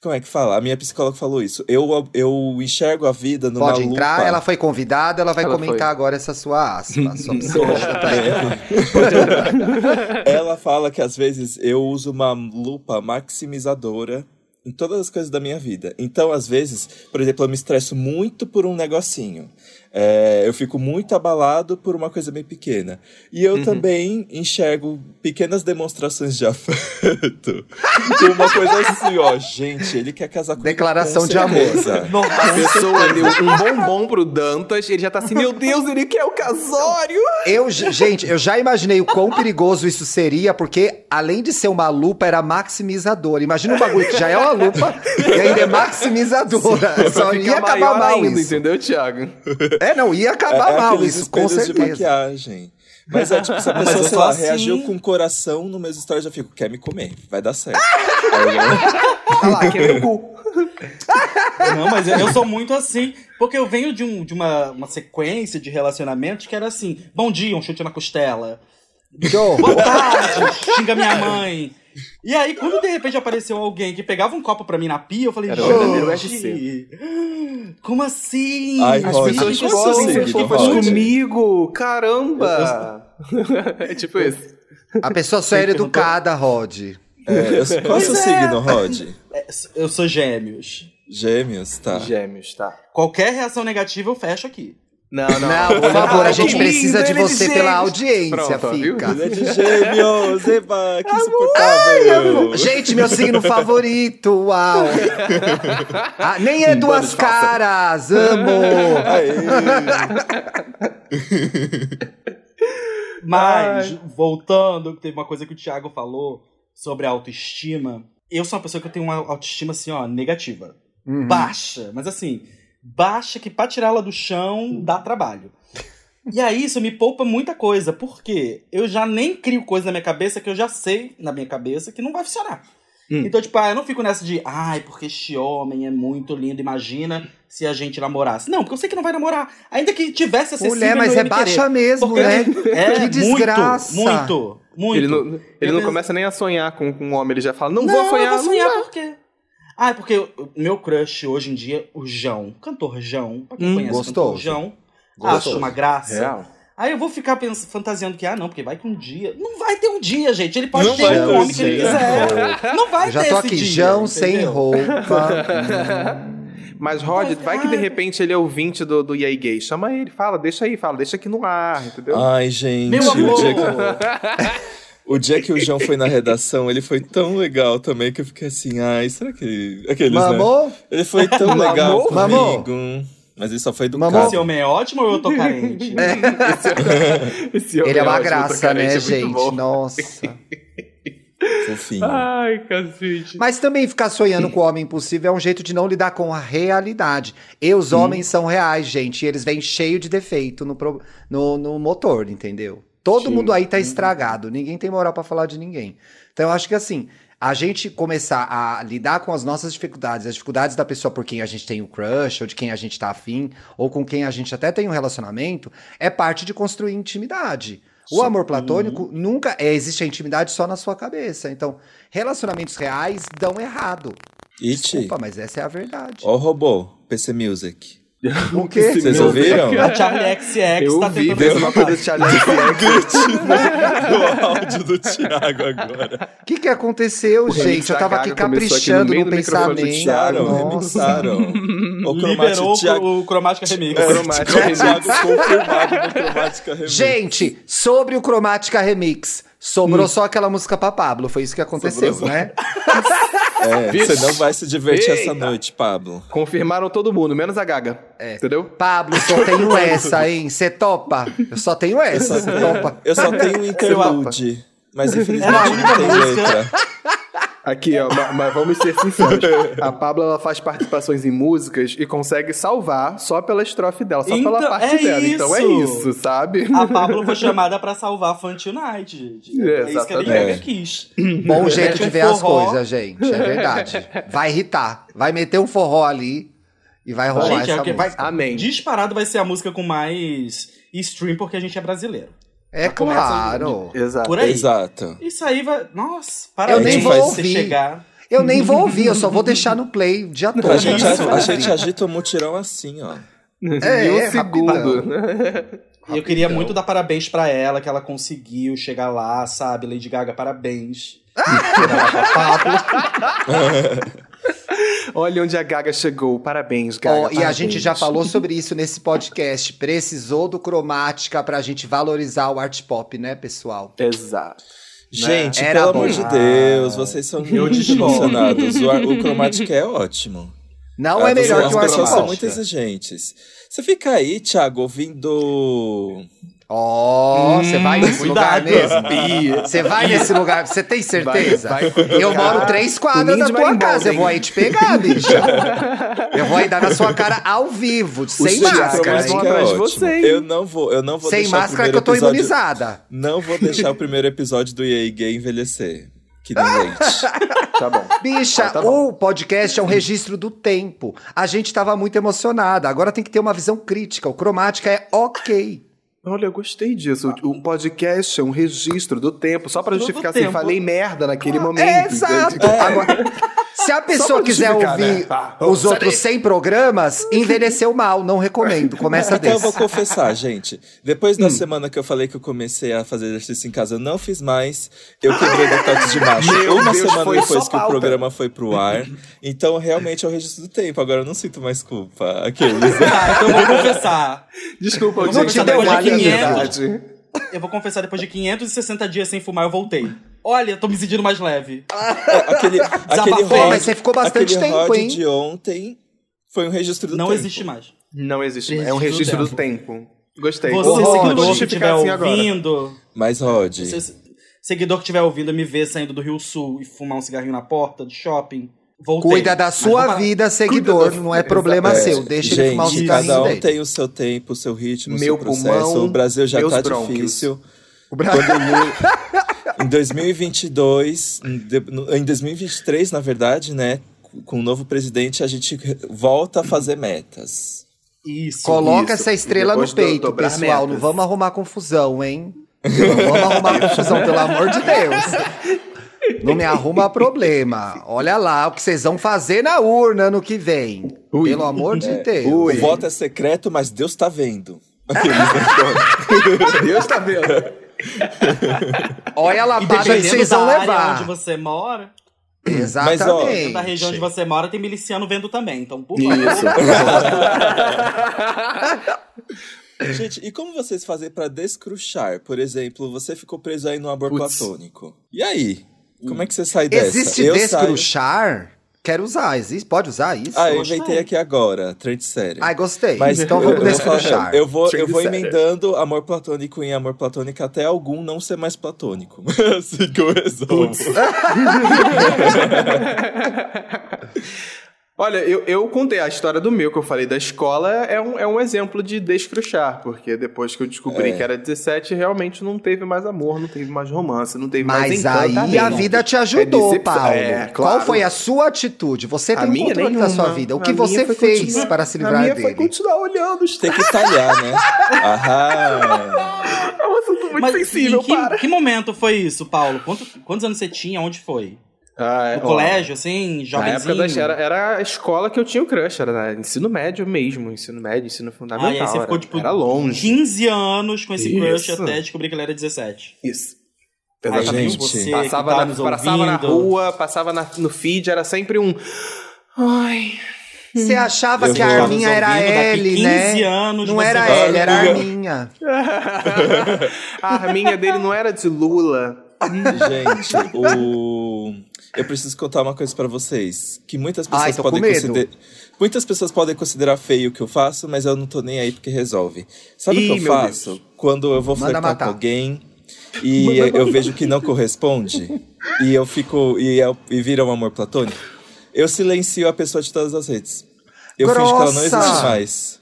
S2: Como é que fala? A minha psicóloga falou isso. Eu, eu enxergo a vida numa
S1: Pode entrar,
S2: lupa.
S1: ela foi convidada, ela vai
S3: Ela
S1: comentar
S3: foi.
S1: agora essa sua aspa. Sua <laughs> psicóloga tá aí. <laughs>
S2: Ela fala que às vezes eu uso uma lupa maximizadora em todas as coisas da minha vida. Então, às vezes, por exemplo, eu me estresso muito por um negocinho. É, eu fico muito abalado por uma coisa bem pequena. E eu também enxergo pequenas demonstrações de <laughs> afeto. Como uma coisa assim, ó, gente, ele quer casar comigo.
S1: Declaração
S2: com
S1: de amor.
S3: A pessoa deu um bombom pro Dantas, ele já tá assim, meu Deus, ele quer o casório!
S1: Eu, gente, eu já imaginei o quão perigoso isso seria, porque além de ser uma lupa, era maximizadora. Imagina um bagulho que já é uma lupa e ainda é maximizadora. Só
S3: Fica
S1: ia acabar mal
S3: ainda,
S1: isso.
S3: entendeu, Thiago?
S1: É, não, ia acabar
S2: é, é
S1: mal isso, com
S2: espelhos de
S1: certeza.
S2: maquiagem. Mas é tipo, se a pessoa,
S5: eu
S2: sei
S5: sou
S2: lá,
S5: assim.
S2: reagiu com o coração no meus stories, eu fico, quer me comer, vai dar certo. <laughs> Aí eu-
S3: Olha lá, que é meu cu. <laughs>
S5: Não, mas eu sou muito assim. Porque eu venho de, um, de uma, uma sequência de relacionamentos que era assim: bom dia, um chute na costela. Boa tarde, xinga minha mãe. E aí, quando de repente apareceu alguém que pegava um copo pra mim na pia, eu falei,
S3: Era o verdadeiro
S5: gente, como assim?
S2: Ai,
S3: As
S2: Roger,
S3: pessoas
S2: qual é o seu
S3: podem ser
S2: signo,
S3: fofas
S2: Roger?
S3: comigo, caramba! <laughs> É tipo isso.
S1: A pessoa só era educada, Rod.
S2: É, eu- qual é o seu
S5: é.
S2: signo, Rod?
S5: Eu sou gêmeos.
S2: Gêmeos, tá.
S3: Gêmeos, tá.
S5: Qualquer reação negativa eu fecho aqui.
S3: Não, não.
S1: Não, por favor, a gente precisa
S3: lindo,
S1: de
S3: é
S1: você pela audiência,
S3: Pronto, viu?
S1: fica.
S2: Ele é gêmeos, eba, que insuportável.
S1: Gente, meu signo favorito, uau! Ah, nem é duas caras, amo!
S5: Mas, voltando, teve uma coisa que o Thiago falou sobre a autoestima. Eu sou uma pessoa que eu tenho uma autoestima, assim, ó, negativa.
S1: Uhum.
S5: Baixa. Mas assim, baixa que pra tirá-la do chão dá trabalho. E aí, isso me poupa muita coisa. Porque eu já nem crio coisa na minha cabeça que eu já sei na minha cabeça que não vai funcionar.
S3: Hum.
S5: Então, tipo, ah, eu não fico nessa de, ai, porque este homem é muito lindo, imagina se a gente namorasse. Não, porque eu sei que não vai namorar. Ainda que tivesse acessível,
S1: Mulher, mas
S5: não
S1: é baixa
S5: querer.
S1: mesmo, né? <laughs>
S5: É,
S1: que desgraça.
S5: Muito, muito, muito.
S3: Ele não, ele não
S5: penso-
S3: começa nem a sonhar com, com um homem, ele já fala, não,
S5: Não,
S3: vou sonhar.
S5: eu vou sonhar
S3: não
S5: por quê? Ah, é porque o meu crush hoje em dia, o João, cantor João, pra quem
S3: Hum,
S5: conhece o
S1: gostoso.
S5: cantor João,
S1: Gostoso.
S5: acho uma graça.
S3: Real.
S5: Aí eu vou ficar pens- fantasiando que, ah, não, porque vai que um dia. Não vai ter um dia, gente. Ele pode
S2: Não
S5: ter o
S2: ter
S5: nome
S2: um
S5: que ele
S2: dia.
S5: quiser. Não vai
S1: Eu já
S5: ter
S1: tô
S5: esse
S1: aqui,
S5: dia,
S1: Jão sem roupa. <laughs>
S3: Mas, Rod, vai que de repente ele é ouvinte do, do EA Gay. Chama ele, fala, deixa aí, fala, deixa aqui no ar, entendeu?
S2: Ai, gente.
S5: Meu amor! <laughs>
S2: O dia que o João foi na redação, ele foi tão legal também que eu fiquei assim, ai, será que ele. Aqueles, né?
S1: Mamou?
S2: Ele foi tão legal comigo.
S1: Mamou?
S2: Mas ele só foi do
S1: Mamou?
S5: Esse homem é ótimo ou eu tô carente? <laughs>
S3: Esse homem
S1: Ele é uma
S3: ótimo,
S1: graça, né,
S3: é
S1: gente?
S3: bom.
S1: Nossa.
S2: fofinho.
S3: Ai, cacete.
S1: Mas também ficar sonhando com o homem impossível é um jeito de não lidar com a realidade. E os homens são reais, gente. E eles vêm cheio de defeito no, pro- no, no motor, entendeu? Todo
S3: Sim.
S1: mundo aí tá estragado. Ninguém tem moral pra falar de ninguém. Então eu acho que assim, a gente começar a lidar com as nossas dificuldades, as dificuldades da pessoa por quem a gente tem o crush, ou de quem a gente tá afim, ou com quem a gente até tem um relacionamento, é parte de construir intimidade. O amor platônico nunca é, existe a intimidade só na sua cabeça. Então, relacionamentos reais dão errado.
S2: It.
S1: Desculpa, mas essa é a verdade.
S2: Ó o robô, PC Music.
S1: O quê?
S2: Vocês ouviram?
S5: A Charlie XX tá tentando fazer
S3: uma coisa de Charlie <laughs>
S2: o áudio do Thiago agora.
S1: O que, que aconteceu,
S3: O remix
S1: gente? Eu tava aqui
S3: começou aqui
S1: caprichando
S3: no
S1: no
S3: do do
S1: pensamento.
S2: Remixaram,
S1: Nossa.
S2: remixaram. <laughs> O
S5: Liberou
S2: Thiago.
S5: o Cromática Remix.
S3: O cromático <laughs>
S2: O Thiago confirmado no cromática remix.
S1: Gente, sobre o Cromática Remix, sobrou só aquela música pra Pablo. Foi isso que aconteceu,
S2: Sobrou
S1: né? <laughs>
S2: É,
S3: Vixe.
S2: você não vai se divertir essa
S3: Eita.
S2: noite, Pablo.
S3: Confirmaram todo mundo, menos a Gaga.
S1: É.
S3: Entendeu?
S1: Pablo, só <laughs> tenho essa, hein? Você topa? Eu só tenho essa, você topa?
S2: Eu só tenho um interlude, mas infelizmente
S5: Era a única
S2: não tem letra. <laughs>
S3: Aqui, ó, mas, mas vamos ser sinceros. <laughs> A Pablo ela faz participações em músicas e consegue salvar só pela estrofe dela, só
S5: Então,
S3: pela parte
S5: é
S3: dela. Então é
S5: isso.
S3: isso, sabe?
S5: A Pablo foi chamada pra salvar Fun Tonight, gente. É, isso que a Lady. Gaga quis.
S1: Bom jeito de
S5: um
S1: ver as coisas, gente. É verdade. Vai irritar. Vai meter um forró ali e vai rolar
S5: Gente, é
S1: essa
S5: o que vai,
S1: música.
S3: Amém.
S5: disparado vai ser a música com mais stream, porque a gente é brasileiro.
S1: É claro.
S3: Exato.
S5: Por aí.
S2: Exato.
S5: Isso aí vai. Nossa,
S1: Eu
S5: parabéns
S1: nem
S2: vou
S5: você
S1: ouvir.
S5: chegar.
S1: Eu nem vou ouvir, eu só vou deixar no play o dia todo.
S2: A gente, a, a gente agita o mutirão assim, ó.
S1: É,
S3: Em um
S1: é,
S3: segundo.
S5: E eu queria muito dar parabéns pra ela, que ela conseguiu chegar lá, sabe? Lady Gaga, parabéns. Chegar lá com a Pablo. <laughs> <laughs>
S3: Olha onde a Gaga chegou. Parabéns, Gaga.
S1: Ó, e a
S3: parabéns.
S1: gente já falou sobre isso nesse podcast. Precisou do cromática pra gente valorizar o art pop, né, pessoal?
S3: Exato.
S2: Gente,
S1: Era
S2: pelo
S1: bom.
S2: amor de Deus, vocês são muito
S5: discordo.
S2: emocionados. O, o <laughs> Chromatic é ótimo.
S1: Não
S2: Ah,
S1: é melhor que o
S2: As
S1: art
S2: pessoas são
S1: pop.
S2: muito exigentes. Você fica aí, Thiago, ouvindo.
S1: Ó, você vai nesse lugar
S5: cuidado.
S1: mesmo? Você vai nesse lugar, você tem certeza?
S3: Vai- vai
S1: eu moro três quadras da
S3: de
S1: tua casa, eu vou aí te pegar, bicha. Eu vou aí dar na sua cara ao vivo, sem
S3: Thiago
S1: máscara.
S2: É
S3: você?
S2: Eu não vou, eu não vou
S1: Sem
S2: deixar o
S1: máscara que eu tô
S2: episódio-
S1: imunizada.
S2: Não vou deixar o primeiro episódio do EA Gay envelhecer. Que nem leite.
S3: Tá bom.
S1: Bicha,
S3: Então tá bom.
S1: o podcast é um registro do tempo. A gente tava muito emocionada. Agora tem que ter uma visão crítica. O cromática é ok.
S3: Olha, eu gostei disso. O o podcast é um registro do tempo, só pra
S5: Do
S3: justificar assim,
S5: tempo.
S3: falei merda naquele momento.
S1: É, exato.
S3: entende?
S1: Agora, <laughs> se a pessoa quiser ouvir
S3: né? Ah,
S1: os outros
S3: sai
S1: 100 programas, <laughs> envelheceu mal. Não recomendo. Começa
S2: Então eu
S1: desse.
S2: vou confessar, gente. Depois da
S3: Hum.
S2: semana que eu falei que eu comecei a fazer exercício em casa, eu não fiz mais. Eu quebrei <laughs> detox de macho
S3: Meu
S2: uma
S3: Deus,
S2: semana
S3: foi
S2: depois que o programa foi pro ar. Então realmente é o registro do tempo. Agora eu não sinto mais culpa. Aqueles.
S5: Tá, então eu vou confessar.
S3: Desculpa, eu
S5: Não
S3: disse
S5: te deu
S3: 500.
S5: verdade. Eu vou confessar, depois de 560 dias sem fumar, eu voltei. Olha, tô me sentindo mais leve.
S2: É, aquele <laughs> aquele rod,
S1: mas você ficou bastante
S2: aquele
S1: tempo, hein?
S2: de ontem foi um registro do
S5: Não
S2: tempo.
S5: existe mais.
S3: Não existe.
S5: Registro
S3: É um registro
S5: do
S3: do tempo. Gostei.
S5: Você,
S3: vou
S5: seguidor que estiver
S3: assim agora.
S5: ouvindo,
S2: Mas, Rod,
S5: você, seguidor que estiver ouvindo me ver saindo do Rio Sul e fumar um cigarrinho na porta de shopping, voltei.
S1: Cuida da sua vida, seguidor. Não é problema
S2: É,
S1: seu. Deixa ele fumar o
S2: gente,
S1: cigarrinho
S2: cada um
S1: dele.
S2: tem o seu tempo, o seu ritmo, o
S3: Meu
S2: seu processo.
S3: pulmão,
S2: o Brasil já tá
S3: brônquios.
S2: difícil.
S1: O Bra-
S2: Quando o Lula- <laughs> em 2022, em de- no- em 2023, na verdade, né, com o novo presidente, a gente volta a fazer metas.
S5: Isso.
S1: Coloca
S3: isso.
S1: essa estrela no peito, pessoal.
S3: metas.
S1: Não vamos arrumar confusão, hein? Não vamos arrumar <laughs> confusão, pelo amor de Deus. <laughs> Não me arruma problema. Olha lá o que vocês vão fazer na urna ano que vem.
S3: Ui.
S1: Pelo amor de Deus.
S3: Ui.
S2: O voto é secreto, mas Deus tá vendo. Aqueles? <laughs>
S3: Deus tá vendo.
S1: Olha a lapada que vocês vão
S5: área
S1: levar.
S5: onde você mora,
S1: Exatamente.
S2: Mas, ó,
S5: da região onde você mora, tem miliciano vendo também. Então, por favor.
S3: Isso. <laughs>
S2: Gente, e como vocês fazem pra descruchar? Por exemplo, você ficou preso aí no amor
S3: Putz.
S2: platônico. E aí? Como é que você sai dessa?
S1: Existe
S2: Eu saio-
S1: descruchar? Quero usar. Existe? Pode usar isso?
S2: Ah, eu inventei aqui agora, trend série.
S1: Ai, gostei.
S2: Mas
S1: então vamos
S2: eu,
S1: descruchar.
S2: eu vou, eu vou emendando amor platônico em amor platônico até algum não ser mais platônico. <laughs> assim que eu resolvo. <laughs> <laughs>
S3: Olha, eu, eu contei a história do meu que eu falei da escola, é um, é um exemplo de descruchar, porque depois que eu descobri
S2: É.
S3: que era 17, realmente não teve mais amor, não teve mais romance, não teve mais
S1: Mas
S3: encantamento.
S1: aí a vida te ajudou,
S3: É
S1: Paulo.
S3: é,
S1: Qual
S3: claro.
S1: foi a sua atitude? Você
S3: A
S1: tem o
S3: minha
S1: controle da
S3: nenhuma.
S1: sua vida. O
S3: A
S1: que
S3: minha
S1: você
S3: foi
S1: fez
S3: continuar-
S1: para se
S3: A
S1: livrar
S3: minha foi continuar olhando os
S2: Tem que <laughs> talhar, né? Aham.
S3: É um assunto muito
S5: Mas
S3: sensível,
S5: em que,
S3: para.
S5: que momento foi isso, Paulo? Quanto- quantos anos você tinha? Onde foi?
S3: Ah,
S5: No
S3: ó,
S5: colégio, assim,
S3: Na
S5: jovenzinho?
S3: época da, era, era a escola que eu tinha o crush, era na- ensino médio mesmo, ensino médio, ensino fundamental.
S5: Ah, e aí você ficou,
S3: era,
S5: tipo,
S3: era longe.
S5: 15 anos com esse crush
S3: Isso.
S5: até descobrir que ele era 17.
S3: Isso.
S5: Aí,
S2: Exatamente.
S5: você
S3: Passava,
S5: que tá
S3: na, passava na rua, passava na- no feed, era sempre um. Ai.
S1: Você achava
S2: Eu
S1: que a Arminha era L,
S5: 15
S1: né?
S5: anos
S1: Não era L, era a Arminha. <laughs>
S3: a arminha dele não era de Lula.
S2: Gente, o... eu preciso contar uma coisa pra vocês. Que muitas pessoas
S1: Ai,
S2: podem considerar. Muitas pessoas podem considerar feio o que eu faço, mas eu não tô nem aí porque resolve. Sabe o que eu faço? Quando eu vou
S1: Manda
S2: flertar
S1: matar.
S2: com alguém e eu vejo que não corresponde? <laughs> e eu fico. E, eu, e vira um amor platônico, eu silencio a pessoa de todas as redes. Eu finjo que ela não existe mais.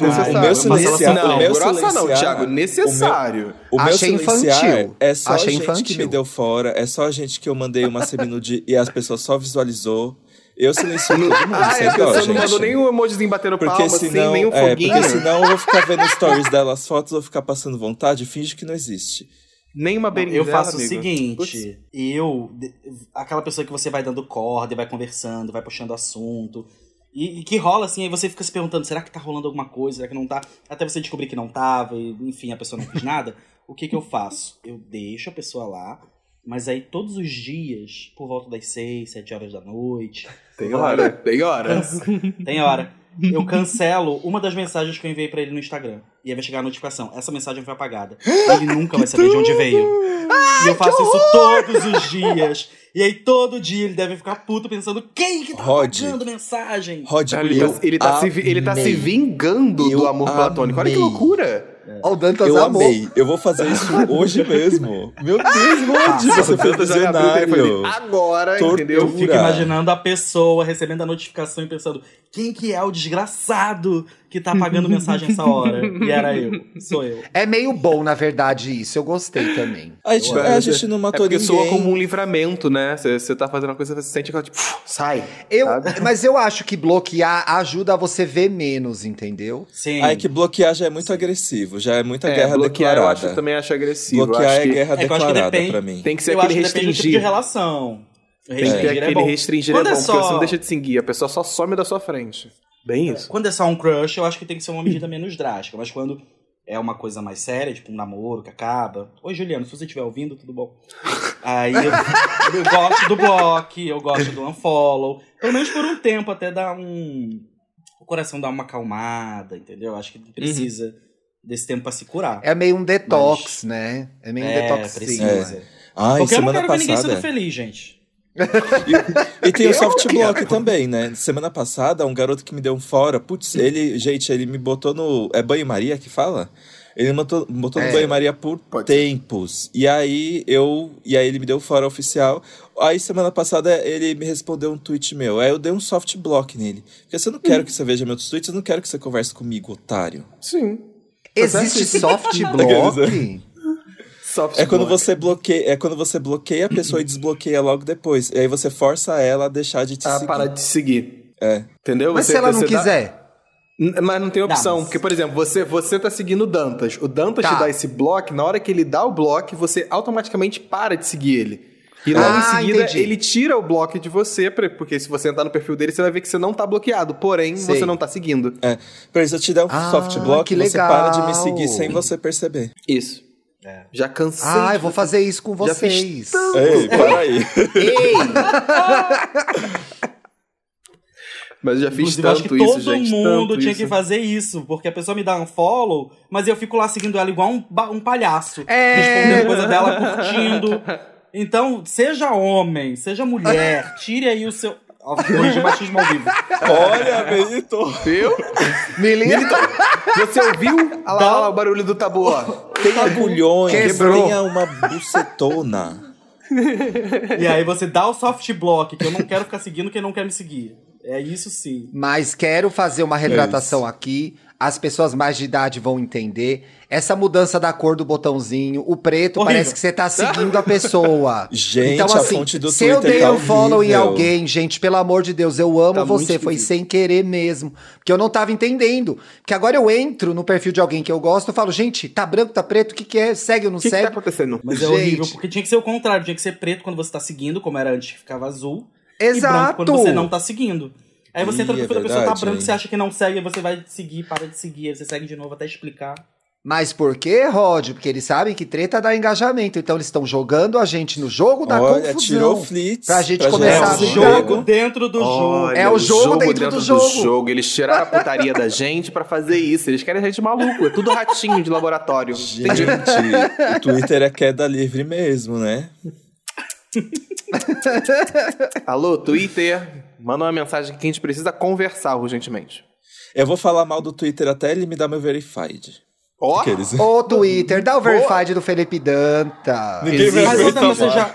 S3: Necessário.
S2: o meu silenciar,
S3: não,
S2: o meu
S3: grossa
S2: silenciar,
S3: não, Thiago, necessário.
S2: O meu
S1: Achei
S2: silenciar
S1: infantil.
S2: é só
S1: Achei
S2: gente
S1: infantil.
S2: que me deu fora, é só gente que eu mandei uma seminude e as pessoas só visualizou. Eu silencio todo mundo,
S3: Ah,
S2: você
S3: é, a não mandou
S2: gente.
S3: nem um emojizinho batendo
S2: Porque
S3: palma,
S2: senão,
S3: assim, nem um
S2: é,
S3: foguinho.
S2: porque senão eu vou ficar vendo stories dela, as fotos, vou ficar passando vontade, finge que não existe.
S3: Nem uma berinjela,
S5: Eu faço
S3: amigo.
S5: o seguinte,
S3: Putz.
S5: eu. Aquela pessoa que você vai dando corda, e vai conversando, vai puxando assunto. E, e que rola assim, aí você fica se perguntando: será que tá rolando alguma coisa? Será que não tá? Até você descobrir que não tava, e enfim, a pessoa não fez nada. <laughs> O que que eu faço? Eu deixo a pessoa lá, mas aí todos os dias, por volta das 6, 7 horas da noite.
S3: Tem hora, tem hora. <laughs>
S5: Tem hora. Eu cancelo uma das mensagens que eu enviei pra ele no Instagram. E aí vai chegar a notificação. Essa mensagem foi apagada. Ele nunca vai saber de onde veio. e eu faço isso todos os dias. E aí todo dia ele deve ficar puto pensando quem que tá
S2: Rod.
S5: apagando mensagem?
S2: Rod,
S3: Ele,
S2: eu
S3: tá, ele, tá se, ele tá se vingando do
S2: Eu
S3: amor platônico. Olha que loucura.
S1: Ó, o Dantas
S2: Eu
S1: amou.
S2: amei. Eu vou fazer isso <laughs> hoje mesmo. Meu Deus, você
S3: já abri o telefone
S2: visionário.
S3: Agora,
S2: Tortura.
S3: entendeu?
S5: Eu fico imaginando a pessoa recebendo a notificação e pensando quem que é o desgraçado que tá apagando mensagem essa hora? E era eu. Sou eu.
S1: É meio bom, na verdade, isso. Eu gostei também.
S2: A gente, a gente não
S3: É
S2: matou
S3: soa
S2: ninguém.
S3: como um livramento, né? Você tá fazendo uma coisa, você sente aquela tipo, sai.
S1: Eu,
S3: sabe? <laughs>
S1: mas eu acho que bloquear ajuda você ver menos, entendeu?
S5: Sim.
S2: Aí que bloquear já é muito agressivo, já é muita
S3: É,
S2: guerra
S3: bloquear eu
S2: declarada.
S3: acho, também acho agressivo.
S2: Bloquear
S3: acho
S2: é
S3: que
S2: guerra
S5: É que eu acho que
S2: declarada
S5: depende-
S2: pra mim.
S3: Tem que ser
S5: eu
S3: aquele
S5: tipo de
S3: restringir.
S5: relação.
S3: Tem que ter
S5: Restringir é
S3: aquele
S5: bom.
S3: restringir
S5: Quando
S3: é
S5: é
S3: bom, porque você
S5: só-
S3: não deixa de seguir. A pessoa só some da sua frente. Bem isso.
S5: Quando é só um crush, eu acho que tem que ser uma medida menos drástica. Mas quando é uma coisa mais séria, tipo um namoro que acaba. Oi, Juliano, se você estiver ouvindo, tudo bom? <laughs> Aí eu, eu gosto do bloco, eu gosto do unfollow. Pelo menos por um tempo, até dar um. O coração dar uma acalmada, entendeu? Acho que precisa desse tempo pra se curar.
S1: É meio um detox, né? É meio um
S5: É,
S1: detoxinho.
S5: precisa.
S2: Ai,
S5: Porque eu não
S2: semana
S5: quero ver ninguém
S2: passada.
S5: sendo feliz, gente.
S2: E tem o soft block também, né? Semana passada, um garoto que me deu um fora. Putz, ele, gente, ele me botou no. É banho-maria que fala? Ele me botou, botou
S1: É.
S2: no banho-maria por
S3: Pode ser.
S2: tempos. E aí eu. E aí ele me deu fora oficial. Aí semana passada ele me respondeu um tweet meu. Aí eu dei um soft block nele. Porque se eu não quero que você veja meus tweets, eu não quero que você converse comigo, otário.
S3: Sim.
S1: Existe soft <laughs> block?
S3: Soft
S2: É quando
S3: block.
S2: você bloqueia, é quando você bloqueia a pessoa e desbloqueia logo depois. E aí você força ela a deixar de te
S3: Ah,
S2: seguir.
S3: parar de seguir.
S2: É.
S3: Entendeu?
S1: Mas
S3: Você-
S1: se ela não
S3: você dá-
S1: quiser?
S3: N- Mas não tem opção,
S5: mas-
S3: porque, por exemplo, você, você tá seguindo o Dantas. O Dantas
S1: Tá.
S3: te dá esse bloco, na hora que ele dá o bloco, você automaticamente para de seguir ele. E logo
S1: Ah,
S3: em seguida,
S1: entendi.
S3: ele tira o bloco de você, porque se você entrar no perfil dele, você vai ver que você não tá bloqueado, porém,
S1: Sei.
S3: você não tá seguindo.
S2: É. Por isso, eu te der um
S1: Ah,
S2: soft block, você para de me seguir sem você perceber.
S3: Isso. Já cansei.
S1: Ah,
S3: de
S1: eu vou fazer isso com
S3: Já
S1: vocês.
S2: Ei, para aí.
S1: Ei! <laughs>
S3: Mas eu já fiz
S5: Inclusive, eu acho
S3: tanto
S5: que
S3: isso,
S5: todo
S3: gente.
S5: mundo
S3: tanto
S5: tinha
S3: isso.
S5: que fazer isso, porque a pessoa me dá um follow, mas eu fico lá seguindo ela igual um, um palhaço.
S1: É.
S5: Respondendo coisa dela, curtindo. Então, seja homem, seja mulher, tire aí o seu. Ó, Hoje de machismo ao vivo.
S2: Olha, Benito.
S3: Viu?
S1: Milita.
S3: Você ouviu? Olha lá, olha lá o barulho do tabu, ó.
S2: Tenha agulhões,
S1: Quebrou.
S2: tenha uma bucetona.
S5: E aí você dá o soft block, que eu não quero ficar seguindo quem não quer me seguir. É isso sim.
S1: Mas quero fazer uma retratação aqui. As pessoas mais de idade vão entender. Essa mudança da cor do botãozinho, o preto,
S5: Horrível.
S1: parece que você tá seguindo a pessoa. <laughs>
S2: Gente,
S1: então,
S2: a
S1: assim,
S2: fonte do
S1: se eu
S2: Twitter
S1: dei
S2: tá
S1: um follow em
S2: horrível.
S1: alguém, gente, pelo amor de Deus, eu amo
S3: Tá
S1: você. Foi
S3: esquisito.
S1: sem querer mesmo. Porque eu não tava entendendo. Porque agora eu entro no perfil de alguém que eu gosto e falo, gente, tá branco, tá preto, o que, que é? Segue ou não
S3: O que, que tá
S1: segue?
S3: acontecendo?
S5: Mas é
S1: Gente.
S5: horrível, porque tinha que ser o contrário, tinha que ser preto quando você tá seguindo, como era antes que ficava azul. E branco
S1: Exato.
S5: quando você não tá seguindo. Aí você entra no
S2: Ih, é
S5: perfil da pessoa, tá branco, você acha que não segue, aí você vai seguir, para de seguir, aí você segue de novo até explicar.
S1: Mas por quê, Rod? Porque eles sabem que treta dá engajamento. Então eles estão jogando a gente no jogo da
S2: Olha,
S1: confusão.
S2: tirou o Flitz.
S1: Pra gente
S2: pra
S1: começar
S2: gerar
S1: a
S5: é
S2: um
S5: o
S2: jogo.
S5: jogo dentro do jogo.
S1: É o jogo dentro do jogo.
S3: jogo. Eles tiraram a putaria da gente pra fazer isso. Eles querem a gente maluco. É tudo ratinho de laboratório.
S2: Gente, <laughs> o Twitter é queda livre mesmo, né? <laughs>
S3: Alô, Twitter. Manda uma mensagem que a gente precisa conversar urgentemente.
S2: Eu vou falar mal do Twitter até ele me dar meu verified.
S3: Ó,
S2: Aqueles.
S1: Ô, Twitter, dá o verified do Felipe Danta.
S2: Ninguém vai
S5: Mas
S2: aguentar
S5: você
S2: mais.
S5: já,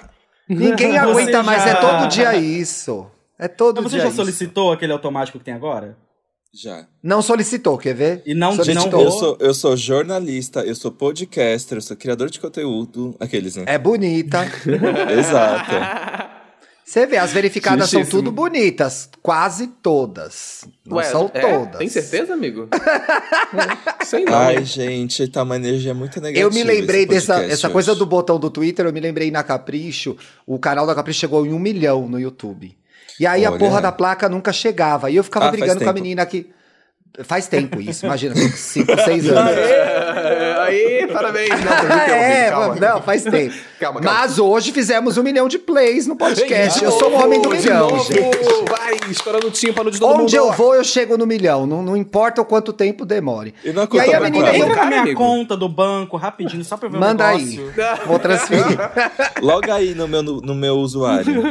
S1: Ninguém
S5: Você
S1: aguenta mais,
S5: já-
S1: é todo dia isso. É todo
S5: Mas você
S1: dia
S5: já
S1: isso.
S5: solicitou aquele automático que tem agora?
S2: Já.
S1: Não solicitou, quer ver?
S5: E não-
S2: Gente,
S1: solicitou.
S2: eu sou, eu sou jornalista, eu sou podcaster, eu sou criador de conteúdo. Aqueles, né?
S1: É bonita. <laughs>
S2: Exato. <laughs>
S1: Você vê, as verificadas são tudo bonitas. Quase todas. Não
S3: Ué,
S1: são
S3: é?
S1: todas.
S3: Tem certeza, amigo? <laughs> Sei não.
S2: Ai, gente, tá uma energia muito negativa.
S1: Eu me lembrei dessa essa
S2: hoje.
S1: coisa do botão do Twitter, eu me lembrei na Capricho. O canal da Capricho chegou em um milhão no YouTube. E aí a
S2: Olha.
S1: porra da placa nunca chegava. E eu ficava
S2: Ah,
S1: brigando com a menina que. Faz tempo isso, imagina, 5, 6 anos.
S3: Aê, Aê, parabéns. Não, <laughs>
S1: é,
S3: calma.
S1: não, faz tempo.
S3: Calma, calma.
S1: Mas hoje fizemos um milhão de plays no podcast. Eu sou um
S3: De
S1: homem do milhão,
S3: novo.
S1: gente.
S3: Vai, estourando o tímpano de todo mundo.
S1: Onde eu vou, eu chego no milhão. Não, não importa o quanto tempo demore.
S2: E não é
S1: E aí a menina.
S5: Entra na
S3: cara,
S5: minha
S3: amigo.
S5: conta do banco rapidinho, só pra ver
S1: Manda aí.
S5: negócio. <laughs>
S1: Vou transferir.
S2: Logo aí no meu, no, no meu usuário.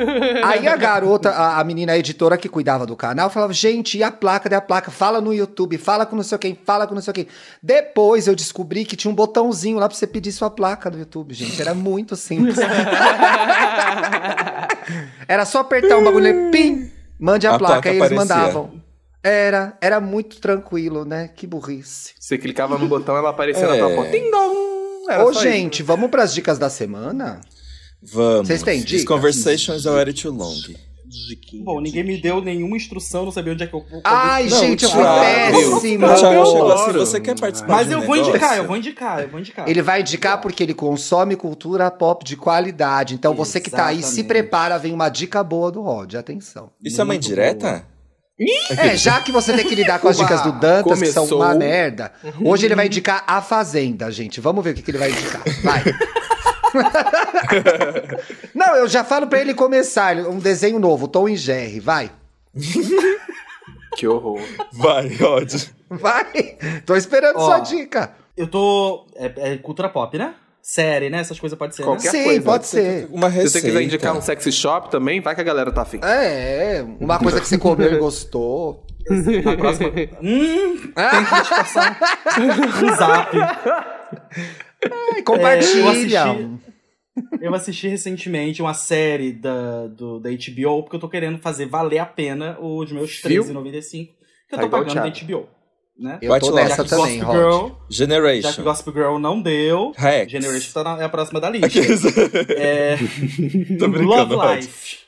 S1: Aí a garota, a, a menina a editora que cuidava do canal, falava: gente, e a placa? Daí a placa, fala no YouTube, fala com não sei quem, fala com não sei quem. Depois eu descobri que tinha um botãozinho lá pra você pedir sua placa no YouTube, gente. Era muito simples. <laughs> Era só apertar um bagulho e pim, mande a,
S2: A
S1: placa.
S2: placa
S1: Aí eles
S2: aparecia.
S1: mandavam. Era, era muito tranquilo, né? Que burrice.
S3: Você clicava no botão, ela aparecia na
S2: É.
S3: tua porta. Ding dong! Era
S1: Ô, gente, vamos pras dicas da semana?
S2: Vamos.
S1: Vocês têm dicas?
S2: conversation is already too long.
S5: Bom, ninguém me deu nenhuma instrução, não sabia onde é que eu.
S1: Ai,
S2: Não,
S1: gente, eu fui
S2: Thiago.
S1: péssima.
S2: O Thiago chegou assim,
S3: Adoro.
S2: você quer participar
S5: Mas
S2: de um
S5: eu vou
S2: negócio?
S5: indicar, eu vou indicar, eu vou indicar.
S1: Ele vai indicar porque ele consome cultura pop de qualidade. Então você que tá aí, se
S5: Exatamente.
S1: prepara, vem uma dica boa do Rod. Atenção.
S2: Isso é uma
S5: Muito
S2: indireta?
S1: É, já que você tem que lidar com as <laughs>
S3: Uba,
S1: dicas do Dantas, que são
S3: começou.
S1: uma merda, hoje ele vai indicar A Fazenda, gente. Vamos ver o que, que ele vai indicar. Vai. <laughs> <laughs> Não, eu já falo pra ele começar. Um desenho novo, Tom e Jerry. Vai. <laughs>
S3: Que horror.
S2: Vai, Rod.
S1: Vai. Tô esperando
S5: Ó.
S1: sua dica.
S5: Eu tô. É, é cultura pop, né? Série, né? Essas coisas pode ser,
S3: Qualquer
S1: Sim,
S3: coisa.
S1: pode ser.
S2: Uma
S3: Se
S2: receita.
S3: você quiser indicar um sexy shop também, vai que a galera tá afim.
S1: É, uma coisa que você comeu e gostou.
S5: né? Na próxima. <laughs> hum, tem que disfarçar. um zap.
S1: Ai, compartilha.
S5: É, eu assisti- Eu assisti recentemente uma série da, do, da HBO, porque eu tô querendo fazer valer a pena os meus
S3: Viu?
S5: R$13,95 que eu
S3: Tá
S5: tô
S3: o
S5: pagando da. HBO. Né?
S1: Eu tô nessa
S5: Já que
S1: também,
S5: Gossip. Girl, já que
S2: Generation.
S5: Gossip Girl não deu,
S2: Rex.
S5: Generation tá na- é a próxima da lista. <laughs> É, <laughs>
S2: Tô brincando,
S5: Love. Life.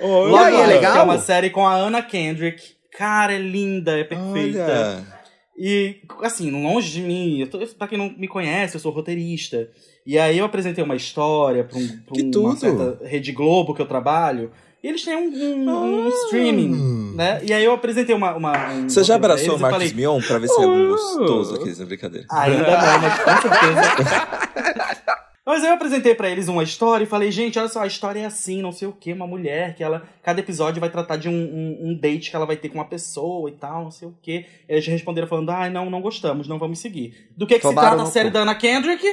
S2: Olha,
S1: E aí, é
S5: Life,
S1: legal?
S5: é uma série com a Anna Kendrick. Cara, é linda, é perfeita.
S2: Olha.
S5: E, assim, longe de mim, eu tô, pra quem não me conhece, eu sou roteirista. E aí eu apresentei uma história pra, um, pra uma
S2: tudo!
S5: certa Rede Globo que eu trabalho. E eles têm um, um- um
S2: Ah.
S5: streaming, né? E aí eu apresentei uma. uma um
S2: Você já abraçou o Marcos
S5: falei,
S2: Mion pra ver se é
S3: Oh.
S2: gostoso aqueles, é brincadeira.
S5: Ainda não, mas com certeza. <laughs> Mas eu apresentei pra eles uma história e falei, gente, olha só, a história é assim, não sei o que, uma mulher que ela. Cada episódio vai tratar de um, um, um date que ela vai ter com uma pessoa e tal, não sei o que. Eles responderam falando, ai, não, não gostamos, não vamos seguir. Do que, que se trata a série
S1: cu.
S5: da Ana Kendrick?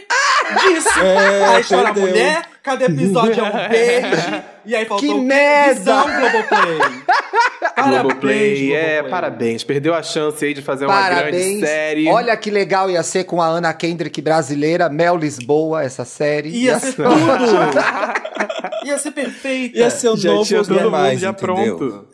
S5: Disso!
S2: É,
S5: a história da
S2: perdeu.
S5: mulher, cada episódio é um <laughs> beijo, e aí faltou
S1: Que merda!
S5: Visão <laughs> Globoplay. Parabéns,
S3: Globoplay, é,
S5: Globoplay.
S3: parabéns. Perdeu a chance aí de fazer uma grande
S1: Parabéns.
S3: série.
S1: Olha que legal ia ser com a Ana Kendrick brasileira, Mel Lisboa, essa série.
S5: Ia ser tudo! <laughs> Ia ser perfeita!
S2: Ia ser o
S3: já
S2: novo
S3: tinha todo mundo
S2: Normais,
S3: já
S2: entendeu?
S3: pronto.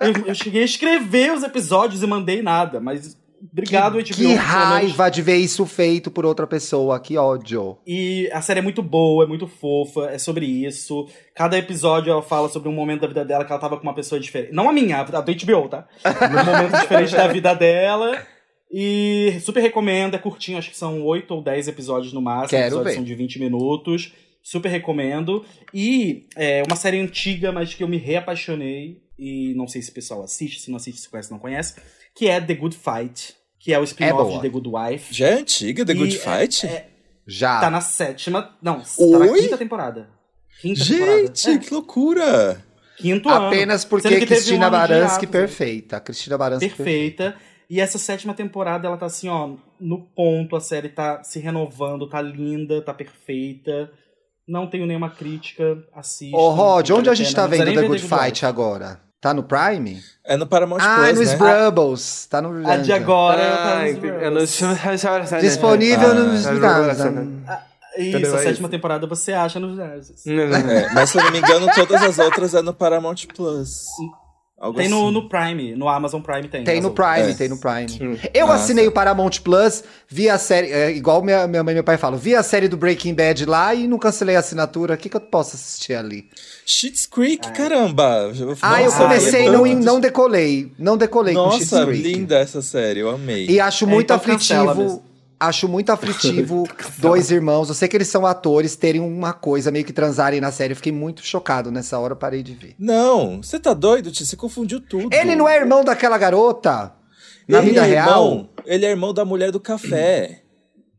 S5: Eu, eu cheguei a escrever os episódios e mandei nada, mas obrigado,
S1: que,
S5: HBO.
S1: que raiva de ver isso feito por outra pessoa, que ódio.
S5: E a série é muito boa, é muito fofa, é sobre isso. Cada episódio ela fala sobre um momento da vida dela que ela tava com uma pessoa diferente. Não a minha, a do HBO, tá? Um momento diferente da vida dela. E super recomendo, é curtinho, acho que são 8 ou 10 episódios no máximo.
S1: Quero
S5: episódios
S1: ver.
S5: são de 20 minutos. Super recomendo. E é uma série antiga, mas que eu me reapaixonei. E não sei se o pessoal assiste, se não assiste, se conhece, não conhece. Que é The Good Fight. Que é o spin-off
S1: boa.
S5: de The Good Wife.
S2: Já é antiga, The
S5: E
S2: Good
S5: é-
S2: Fight?
S1: Já.
S5: Tá na sétima. Não, tá na
S2: Oi?
S5: quinta temporada. Quinta
S2: Gente,
S5: temporada.
S2: que loucura!
S5: É, quinto ano.
S1: Apenas porque
S5: que
S1: Cristina
S5: um
S1: Baranski
S5: né?
S1: perfeita. Cristina Baranski
S5: Perfeita. E essa sétima temporada, ela tá assim, ó, no ponto. A série tá se renovando, tá linda, tá perfeita. Não tenho nenhuma crítica, assista.
S1: Ô, Rod, onde a gente tá vendo The Good Fight agora? Tá no Prime?
S2: É no Paramount
S1: ah,
S2: Plus,
S1: no
S2: né?
S1: Scrubbles. Tá no
S5: A de agora. tá
S3: eu não-
S5: Reels.
S1: Disponível
S2: Ah,
S1: no...
S5: Isso,
S3: Entendeu?
S5: a
S3: É
S5: sétima
S3: isso.
S5: temporada você acha nos Genesis.
S2: É, mas se eu não me engano, todas as outras é no Paramount Plus. Algo
S5: Tem no,
S2: assim.
S5: no Prime, no Amazon Prime tem.
S1: Tem
S5: as
S1: no. Prime,
S2: É.
S1: tem no Prime. Eu
S2: Ah,
S1: assinei o Paramount Plus, vi a série, é, igual minha, minha mãe e meu pai falam, vi a série do Breaking Bad lá e não cancelei a assinatura. O que, que eu posso assistir ali?
S2: Schitt's Creek, caramba!
S1: ah, eu
S2: Nossa,
S1: comecei e
S2: é
S1: não, não decolei. Não decolei com Schitt's
S2: Nossa,
S1: Creek.
S2: linda essa série, eu amei.
S1: E acho
S5: É,
S1: muito
S5: então cancela
S1: aflitivo. Acho muito aflitivo <laughs> dois irmãos. Eu sei que eles são atores, terem uma coisa, meio que transarem na série. Eu fiquei muito chocado nessa hora, eu parei de ver.
S2: Não, você tá doido, Tia? Você confundiu tudo.
S1: Ele não é irmão daquela garota? Na
S2: Ele
S1: vida
S2: é
S1: real?
S2: Irmão, ele é irmão da mulher do café.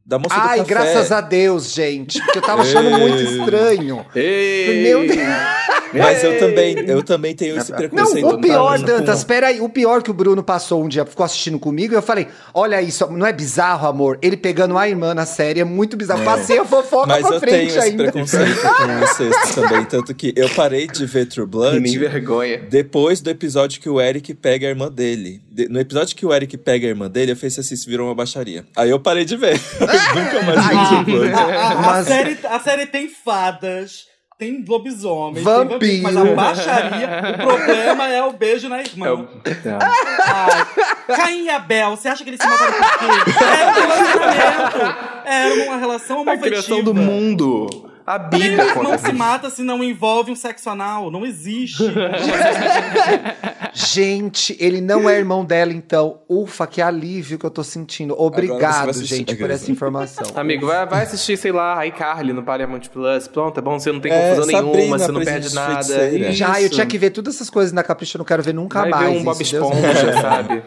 S2: Da moça
S1: Ai,
S2: do café.
S1: graças a Deus, gente. Porque eu tava <laughs> achando muito estranho.
S3: Ei!
S1: Meu Deus. <laughs>
S2: Mas eu também, eu também tenho esse
S1: Não,
S2: preconceito.
S1: o pior? Dantas, peraí, o pior que o Bruno passou um dia, ficou assistindo comigo, e eu falei, olha isso, não é bizarro, amor? Ele pegando a irmã na série, é muito bizarro. Passei a fofoca
S2: Mas
S1: pra
S2: eu tenho
S1: frente
S2: esse
S1: ainda.
S2: preconceito com <laughs> sexto também. Tanto que eu parei de ver True
S3: Que
S2: Blood
S3: nem vergonha.
S2: depois do episódio que o Eric pega a irmã dele. No episódio que o Eric pega a irmã dele, eu falei assim, isso virou uma baixaria. Aí eu parei de ver. <laughs> Eu nunca mais vi Blood.
S5: A, <laughs> a- a série, a série tem fadas, tem lobisomens,
S1: Vampiro.
S5: tem vampiro, mas a baixaria, o problema é o beijo na irmã.
S3: É o- é.
S5: Ai, Caim e Abel, você acha que eles se mataram por quê? Era um relacionamento. Era uma relação
S3: A
S5: homoafetiva.
S3: criação do mundo. A Bíblia
S5: não
S3: conta
S5: se mata se não envolve um sexo anal? Não existe. <laughs>
S1: Gente, ele não é irmão dela, então. Ufa, que alívio que eu tô sentindo. Obrigado, gente, por essa informação.
S3: Amigo, vai, vai assistir, sei lá, iCarly no Paramount Plus. Pronto, é bom, você não tem
S2: É,
S3: confusão
S2: Sabrina,
S3: nenhuma, você não perde nada.
S2: Feiticeira.
S1: Já, eu tinha que ver todas essas coisas na Capricha, eu não quero ver nunca
S3: Vai
S1: mais.
S3: ver um Bob
S1: isso,
S3: Esponja, <laughs> sabe?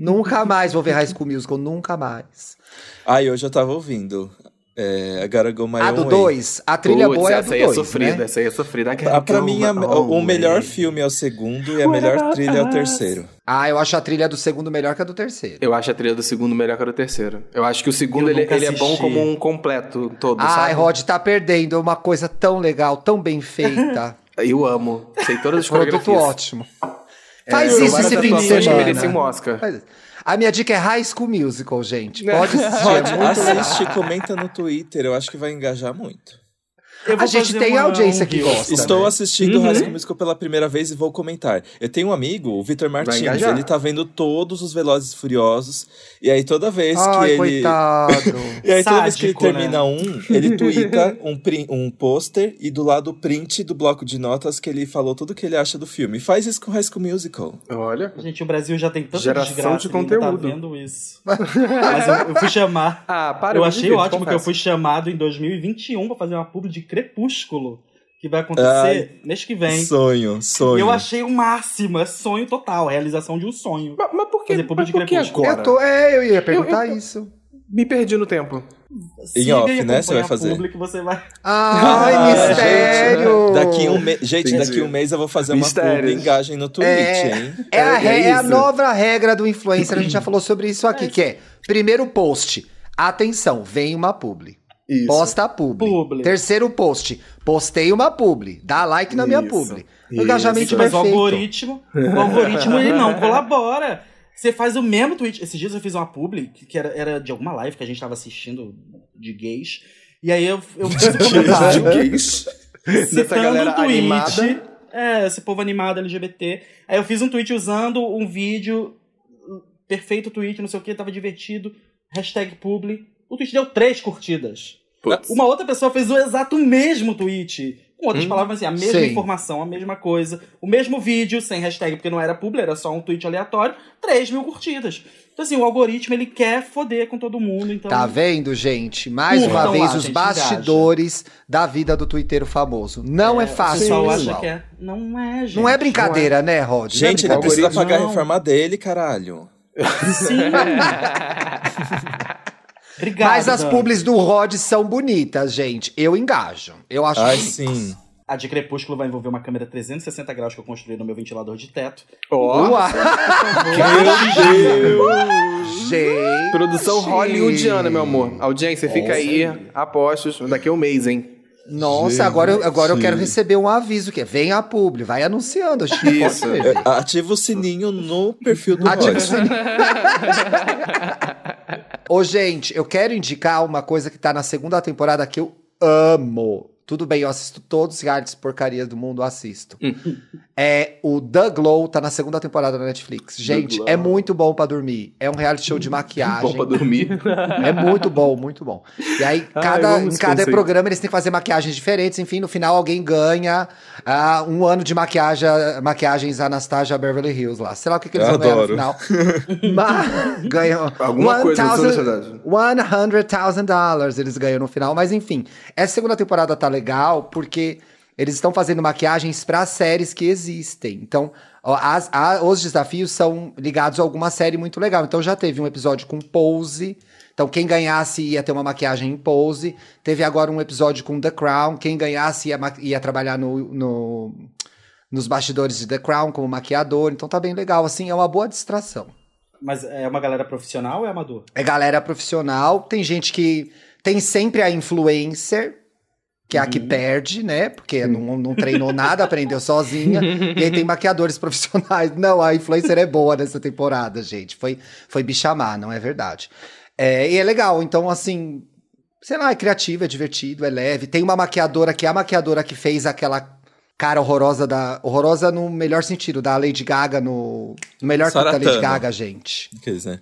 S1: Nunca mais vou ver High School Musical, nunca mais.
S2: Aí hoje eu tava ouvindo. É, I Gotta Go My
S1: A
S2: Own
S1: do
S2: Way.
S1: 2, a trilha
S3: Putz,
S1: boa é a do
S3: essa aí é
S1: 2,
S3: sofrida,
S1: né?
S3: essa aí é sofrida.
S2: Ah, pra mim, a- o melhor filme é o segundo e a melhor trilha é o terceiro.
S1: Ah, eu acho a trilha do segundo melhor que a do terceiro.
S3: Eu acho a trilha do segundo melhor que a do terceiro. Eu acho que o segundo ele, ele é bom como um completo todo,
S1: Ai,
S3: sabe?
S1: Rod, tá perdendo uma coisa tão legal, tão bem feita. <laughs>
S3: Eu amo. Sei todas as
S1: Produto
S3: coreografias.
S1: ótimo. Faz
S3: São
S1: isso esse fim de
S3: atuações que
S1: semana.
S3: merecem um Oscar.
S1: Faz isso. A minha dica é High School Musical, gente. Pode <laughs> assistir, é muito legal.
S2: Assiste, comenta no Twitter, eu acho que vai engajar muito.
S5: Eu vou
S1: A gente tem
S5: uma-
S1: audiência
S5: um
S1: que gosta.
S2: Estou
S1: né?
S2: assistindo High School Musical pela primeira vez e vou comentar. Eu tenho um amigo, o Vitor Martins, ele tá vendo todos os Velozes e Furiosos, e aí toda vez que
S1: Ai,
S2: ele...
S1: coitado. <laughs>
S2: E aí toda vez que ele
S5: Sádico, né?
S2: termina um, ele twitta um, um pôster e do lado o print do bloco de notas que ele falou tudo que ele acha do filme. Faz isso com High School Musical.
S3: Olha.
S5: Gente, o Brasil já tem tanta
S3: Geração
S5: desgraça
S3: de
S5: que ainda
S3: conteúdo.
S5: Tá vendo isso. <laughs> Mas eu, eu fui chamar.
S3: Ah, para.
S5: eu achei ótimo que eu fui chamado em 2021 pra fazer uma publi de Crepúsculo. Que vai acontecer mês que vem.
S2: Sonho, sonho.
S5: E eu achei o máximo, é sonho total, realização de um sonho.
S3: Mas, mas por que,
S5: Fazer
S3: mas
S5: de
S3: por que agora?
S1: Eu tô, é, eu ia perguntar
S3: eu-
S1: isso.
S3: Me perdi no tempo.
S5: Siga
S2: off,
S5: e
S2: né, você vai fazer.
S5: publi que você vai.
S1: Ai, <laughs>
S2: Ah,
S1: mistério!
S2: Daqui um mês. Gente,
S3: Entendi.
S2: daqui um mês eu vou fazer uma
S3: Mistérios.
S2: publi engagem no Twitch,
S1: É,
S2: hein?
S1: é, a,
S3: É,
S1: re-
S3: é
S1: é a nova regra do influencer, a gente já falou sobre isso aqui, que é, primeiro post, atenção, vem uma publi.
S3: Isso.
S1: Posta a publi.
S5: Publi.
S1: Terceiro post, postei uma publi. Dá like na minha
S3: Isso.
S1: publi.
S3: Isso.
S1: Engajamento
S5: Mas o
S1: perfeito.
S5: algoritmo, o algoritmo ele não <laughs> colabora. Você faz o mesmo tweet. Esses dias eu fiz uma publi que era, era de alguma live que a gente tava assistindo de gays. E aí eu, eu fiz um <laughs> comentário
S3: gays. Dessa
S5: citando um tweet.
S3: animada.
S5: É, esse povo animado LGBT. Aí eu fiz um tweet usando um vídeo, perfeito tweet, não sei o que, tava divertido. Hashtag publi. O tweet deu três curtidas.
S3: Putz.
S5: Uma outra pessoa fez o exato mesmo tweet. Com outras
S3: Hum.
S5: palavras, assim, a mesma
S1: Sim.
S5: informação, a mesma coisa. O mesmo vídeo, sem hashtag, porque não era publi, era só um tweet aleatório. 3 mil curtidas. Então, assim, o algoritmo, ele quer foder com todo mundo. Então,
S1: Tá vendo, gente? Mais
S5: Curtam
S1: uma vez,
S5: lá,
S1: os
S5: gente,
S1: bastidores da vida do twitteiro famoso. Não é,
S5: o
S1: fácil,
S5: pessoal
S1: pessoal.
S5: acha que é. Não é, gente.
S1: Não é brincadeira, né, Rod? Não é
S2: Gente, ele precisa pagar a
S5: não.
S2: reforma dele, caralho.
S5: Sim. <laughs> Obrigado.
S1: Mas as publis do Rod são bonitas, gente. Eu engajo. Eu acho
S2: Ai,
S1: bonitas.
S2: sim.
S5: A de Crepúsculo vai envolver uma câmera 360 graus que eu construí no meu ventilador de teto.
S3: Ó,
S1: Uau,
S2: Meu Deus!
S1: gente.
S3: produção hollywoodiana, meu amor. Audiência, fica aí. Apostos. Daqui a um mês, hein?
S1: Nossa, agora, eu- agora eu quero receber um aviso que é, vem a publi, vai anunciando. Acho que
S3: Isso.
S1: ver.
S2: Ativa o sininho no perfil do
S1: Ativa o sininho. <laughs> Ô, gente, eu quero indicar uma coisa que tá na segunda temporada que eu amo. Tudo bem, eu assisto todos os realities porcarias do mundo, assisto. É o The Glow, tá na segunda temporada da Netflix. Gente, é muito bom pra dormir. É um reality show de maquiagem.
S3: Bom pra dormir.
S1: É muito bom, muito bom. E aí, cada, em cada
S3: conceito.
S1: programa, eles têm que fazer maquiagens diferentes. Enfim, no final, alguém ganha ah, um ano de maquiagem, maquiagens Anastasia Beverly Hills lá. Sei lá o que, que eles
S2: Eu
S1: vão ganhar no
S2: adoro.
S1: final. Mas <laughs> ganham
S3: Alguma coisa na
S1: 1000
S3: sociedade.
S1: $100,000 dólares eles ganham no final. Mas enfim, essa segunda temporada tá legal porque eles estão fazendo maquiagens para séries que existem. Então, as- a- os desafios são ligados a alguma série muito legal. Então, já teve um episódio com Pose. Então, quem ganhasse ia ter uma maquiagem em Pose. Teve agora um episódio com The Crown. Quem ganhasse ia, ia trabalhar no, no- nos bastidores de The Crown como maquiador. Então, tá bem legal. Assim, é uma boa distração.
S5: Mas é uma galera profissional ou é amador?
S1: É galera profissional. Tem gente que. Tem sempre a influencer, que é a que perde, né? Porque não, não treinou nada, aprendeu sozinha. <laughs> e aí tem maquiadores profissionais. Não, a influencer é boa nessa temporada, gente. Foi, foi bichamar, não é verdade. É, e é legal, então, assim. Sei lá, é criativo, é divertido, é leve. Tem uma maquiadora que é a maquiadora que fez aquela cara horrorosa da. Horrorosa no melhor sentido, da Lady Gaga no. No melhor clipe da Lady. Gaga, gente.
S2: Quer dizer,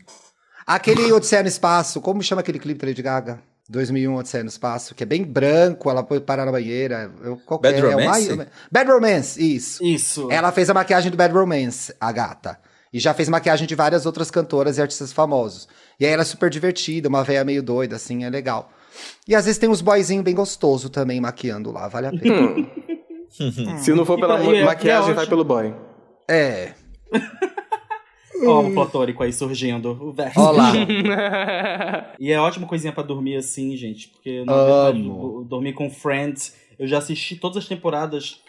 S1: Aquele Odisseia no Espaço, como chama aquele clipe da Lady Gaga? 2001 Odisseia no Espaço, que é bem branco, ela foi parar na banheira. Eu, qualquer,
S2: Bad
S1: é o
S2: Romance?
S1: mais- Bad Romance, isso.
S5: Isso.
S1: Ela fez a maquiagem do Bad Romance, a gata. E já fez maquiagem de várias outras cantoras e artistas famosos. E aí ela é super divertida, uma véia meio doida, assim, é legal. E às vezes tem uns boyzinhos bem gostosos também maquiando lá, vale a pena. <laughs>
S3: Se não for <laughs>
S5: E
S3: pela
S5: e é-
S3: maquiagem,
S5: e é
S3: vai pelo boy.
S1: é. <laughs>
S5: Ó, o platônico aí surgindo. O verso.
S1: Ó lá. <laughs>
S5: E é ótima coisinha pra dormir assim, gente. Porque eu não
S1: Amo.
S5: aguento dormir com Friends. Eu já assisti todas as temporadas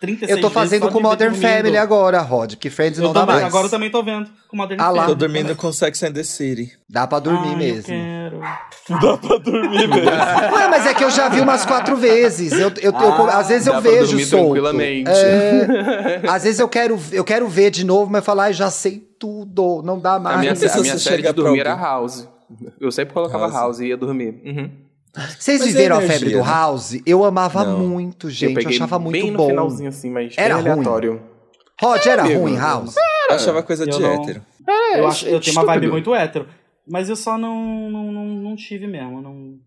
S5: 36
S1: Eu tô fazendo com Modern. Family agora, Rod, que Friends
S5: Eu
S1: não dá
S5: também,
S1: mais.
S5: agora eu também tô vendo com Modern
S1: Ah lá.
S2: tô
S5: Family.
S2: dormindo com Sex and the City.
S1: Dá pra dormir
S5: Ai,
S1: mesmo.
S5: Eu quero. <laughs>
S2: Dá pra dormir mesmo. <laughs>
S1: Ué, mas é que eu já vi umas quatro vezes. Eu, eu, eu-
S5: Ah,
S1: às vezes eu
S3: dá pra
S1: vejo
S3: dormir
S1: solto.
S3: tranquilamente.
S1: É, <laughs> às vezes eu quero, eu quero ver de novo, mas falar, ai, já sei tudo, não dá
S3: A
S1: mais.
S3: minha,
S2: se
S3: a minha série de dormir era House. Eu sempre colocava
S2: House.
S3: House, e ia dormir. Uhum.
S1: Vocês
S2: Mas é
S1: viveram a
S2: energia,
S1: febre do
S2: né?
S1: House? Eu amava
S2: Não.
S1: muito, gente.
S3: eu
S1: Eu, achava muito
S3: bem no
S1: bom.
S3: finalzinho assim, mas
S1: Era
S3: bem
S1: ruim.
S3: aleatório.
S1: Rod, era
S3: Amigo,
S1: ruim, House?
S2: Eu achava coisa
S5: Eu
S2: de
S5: não-
S2: hétero.
S5: eu, acho, eu tenho uma vibe muito hétero. Mas eu só não, não, não, não tive mesmo. Não...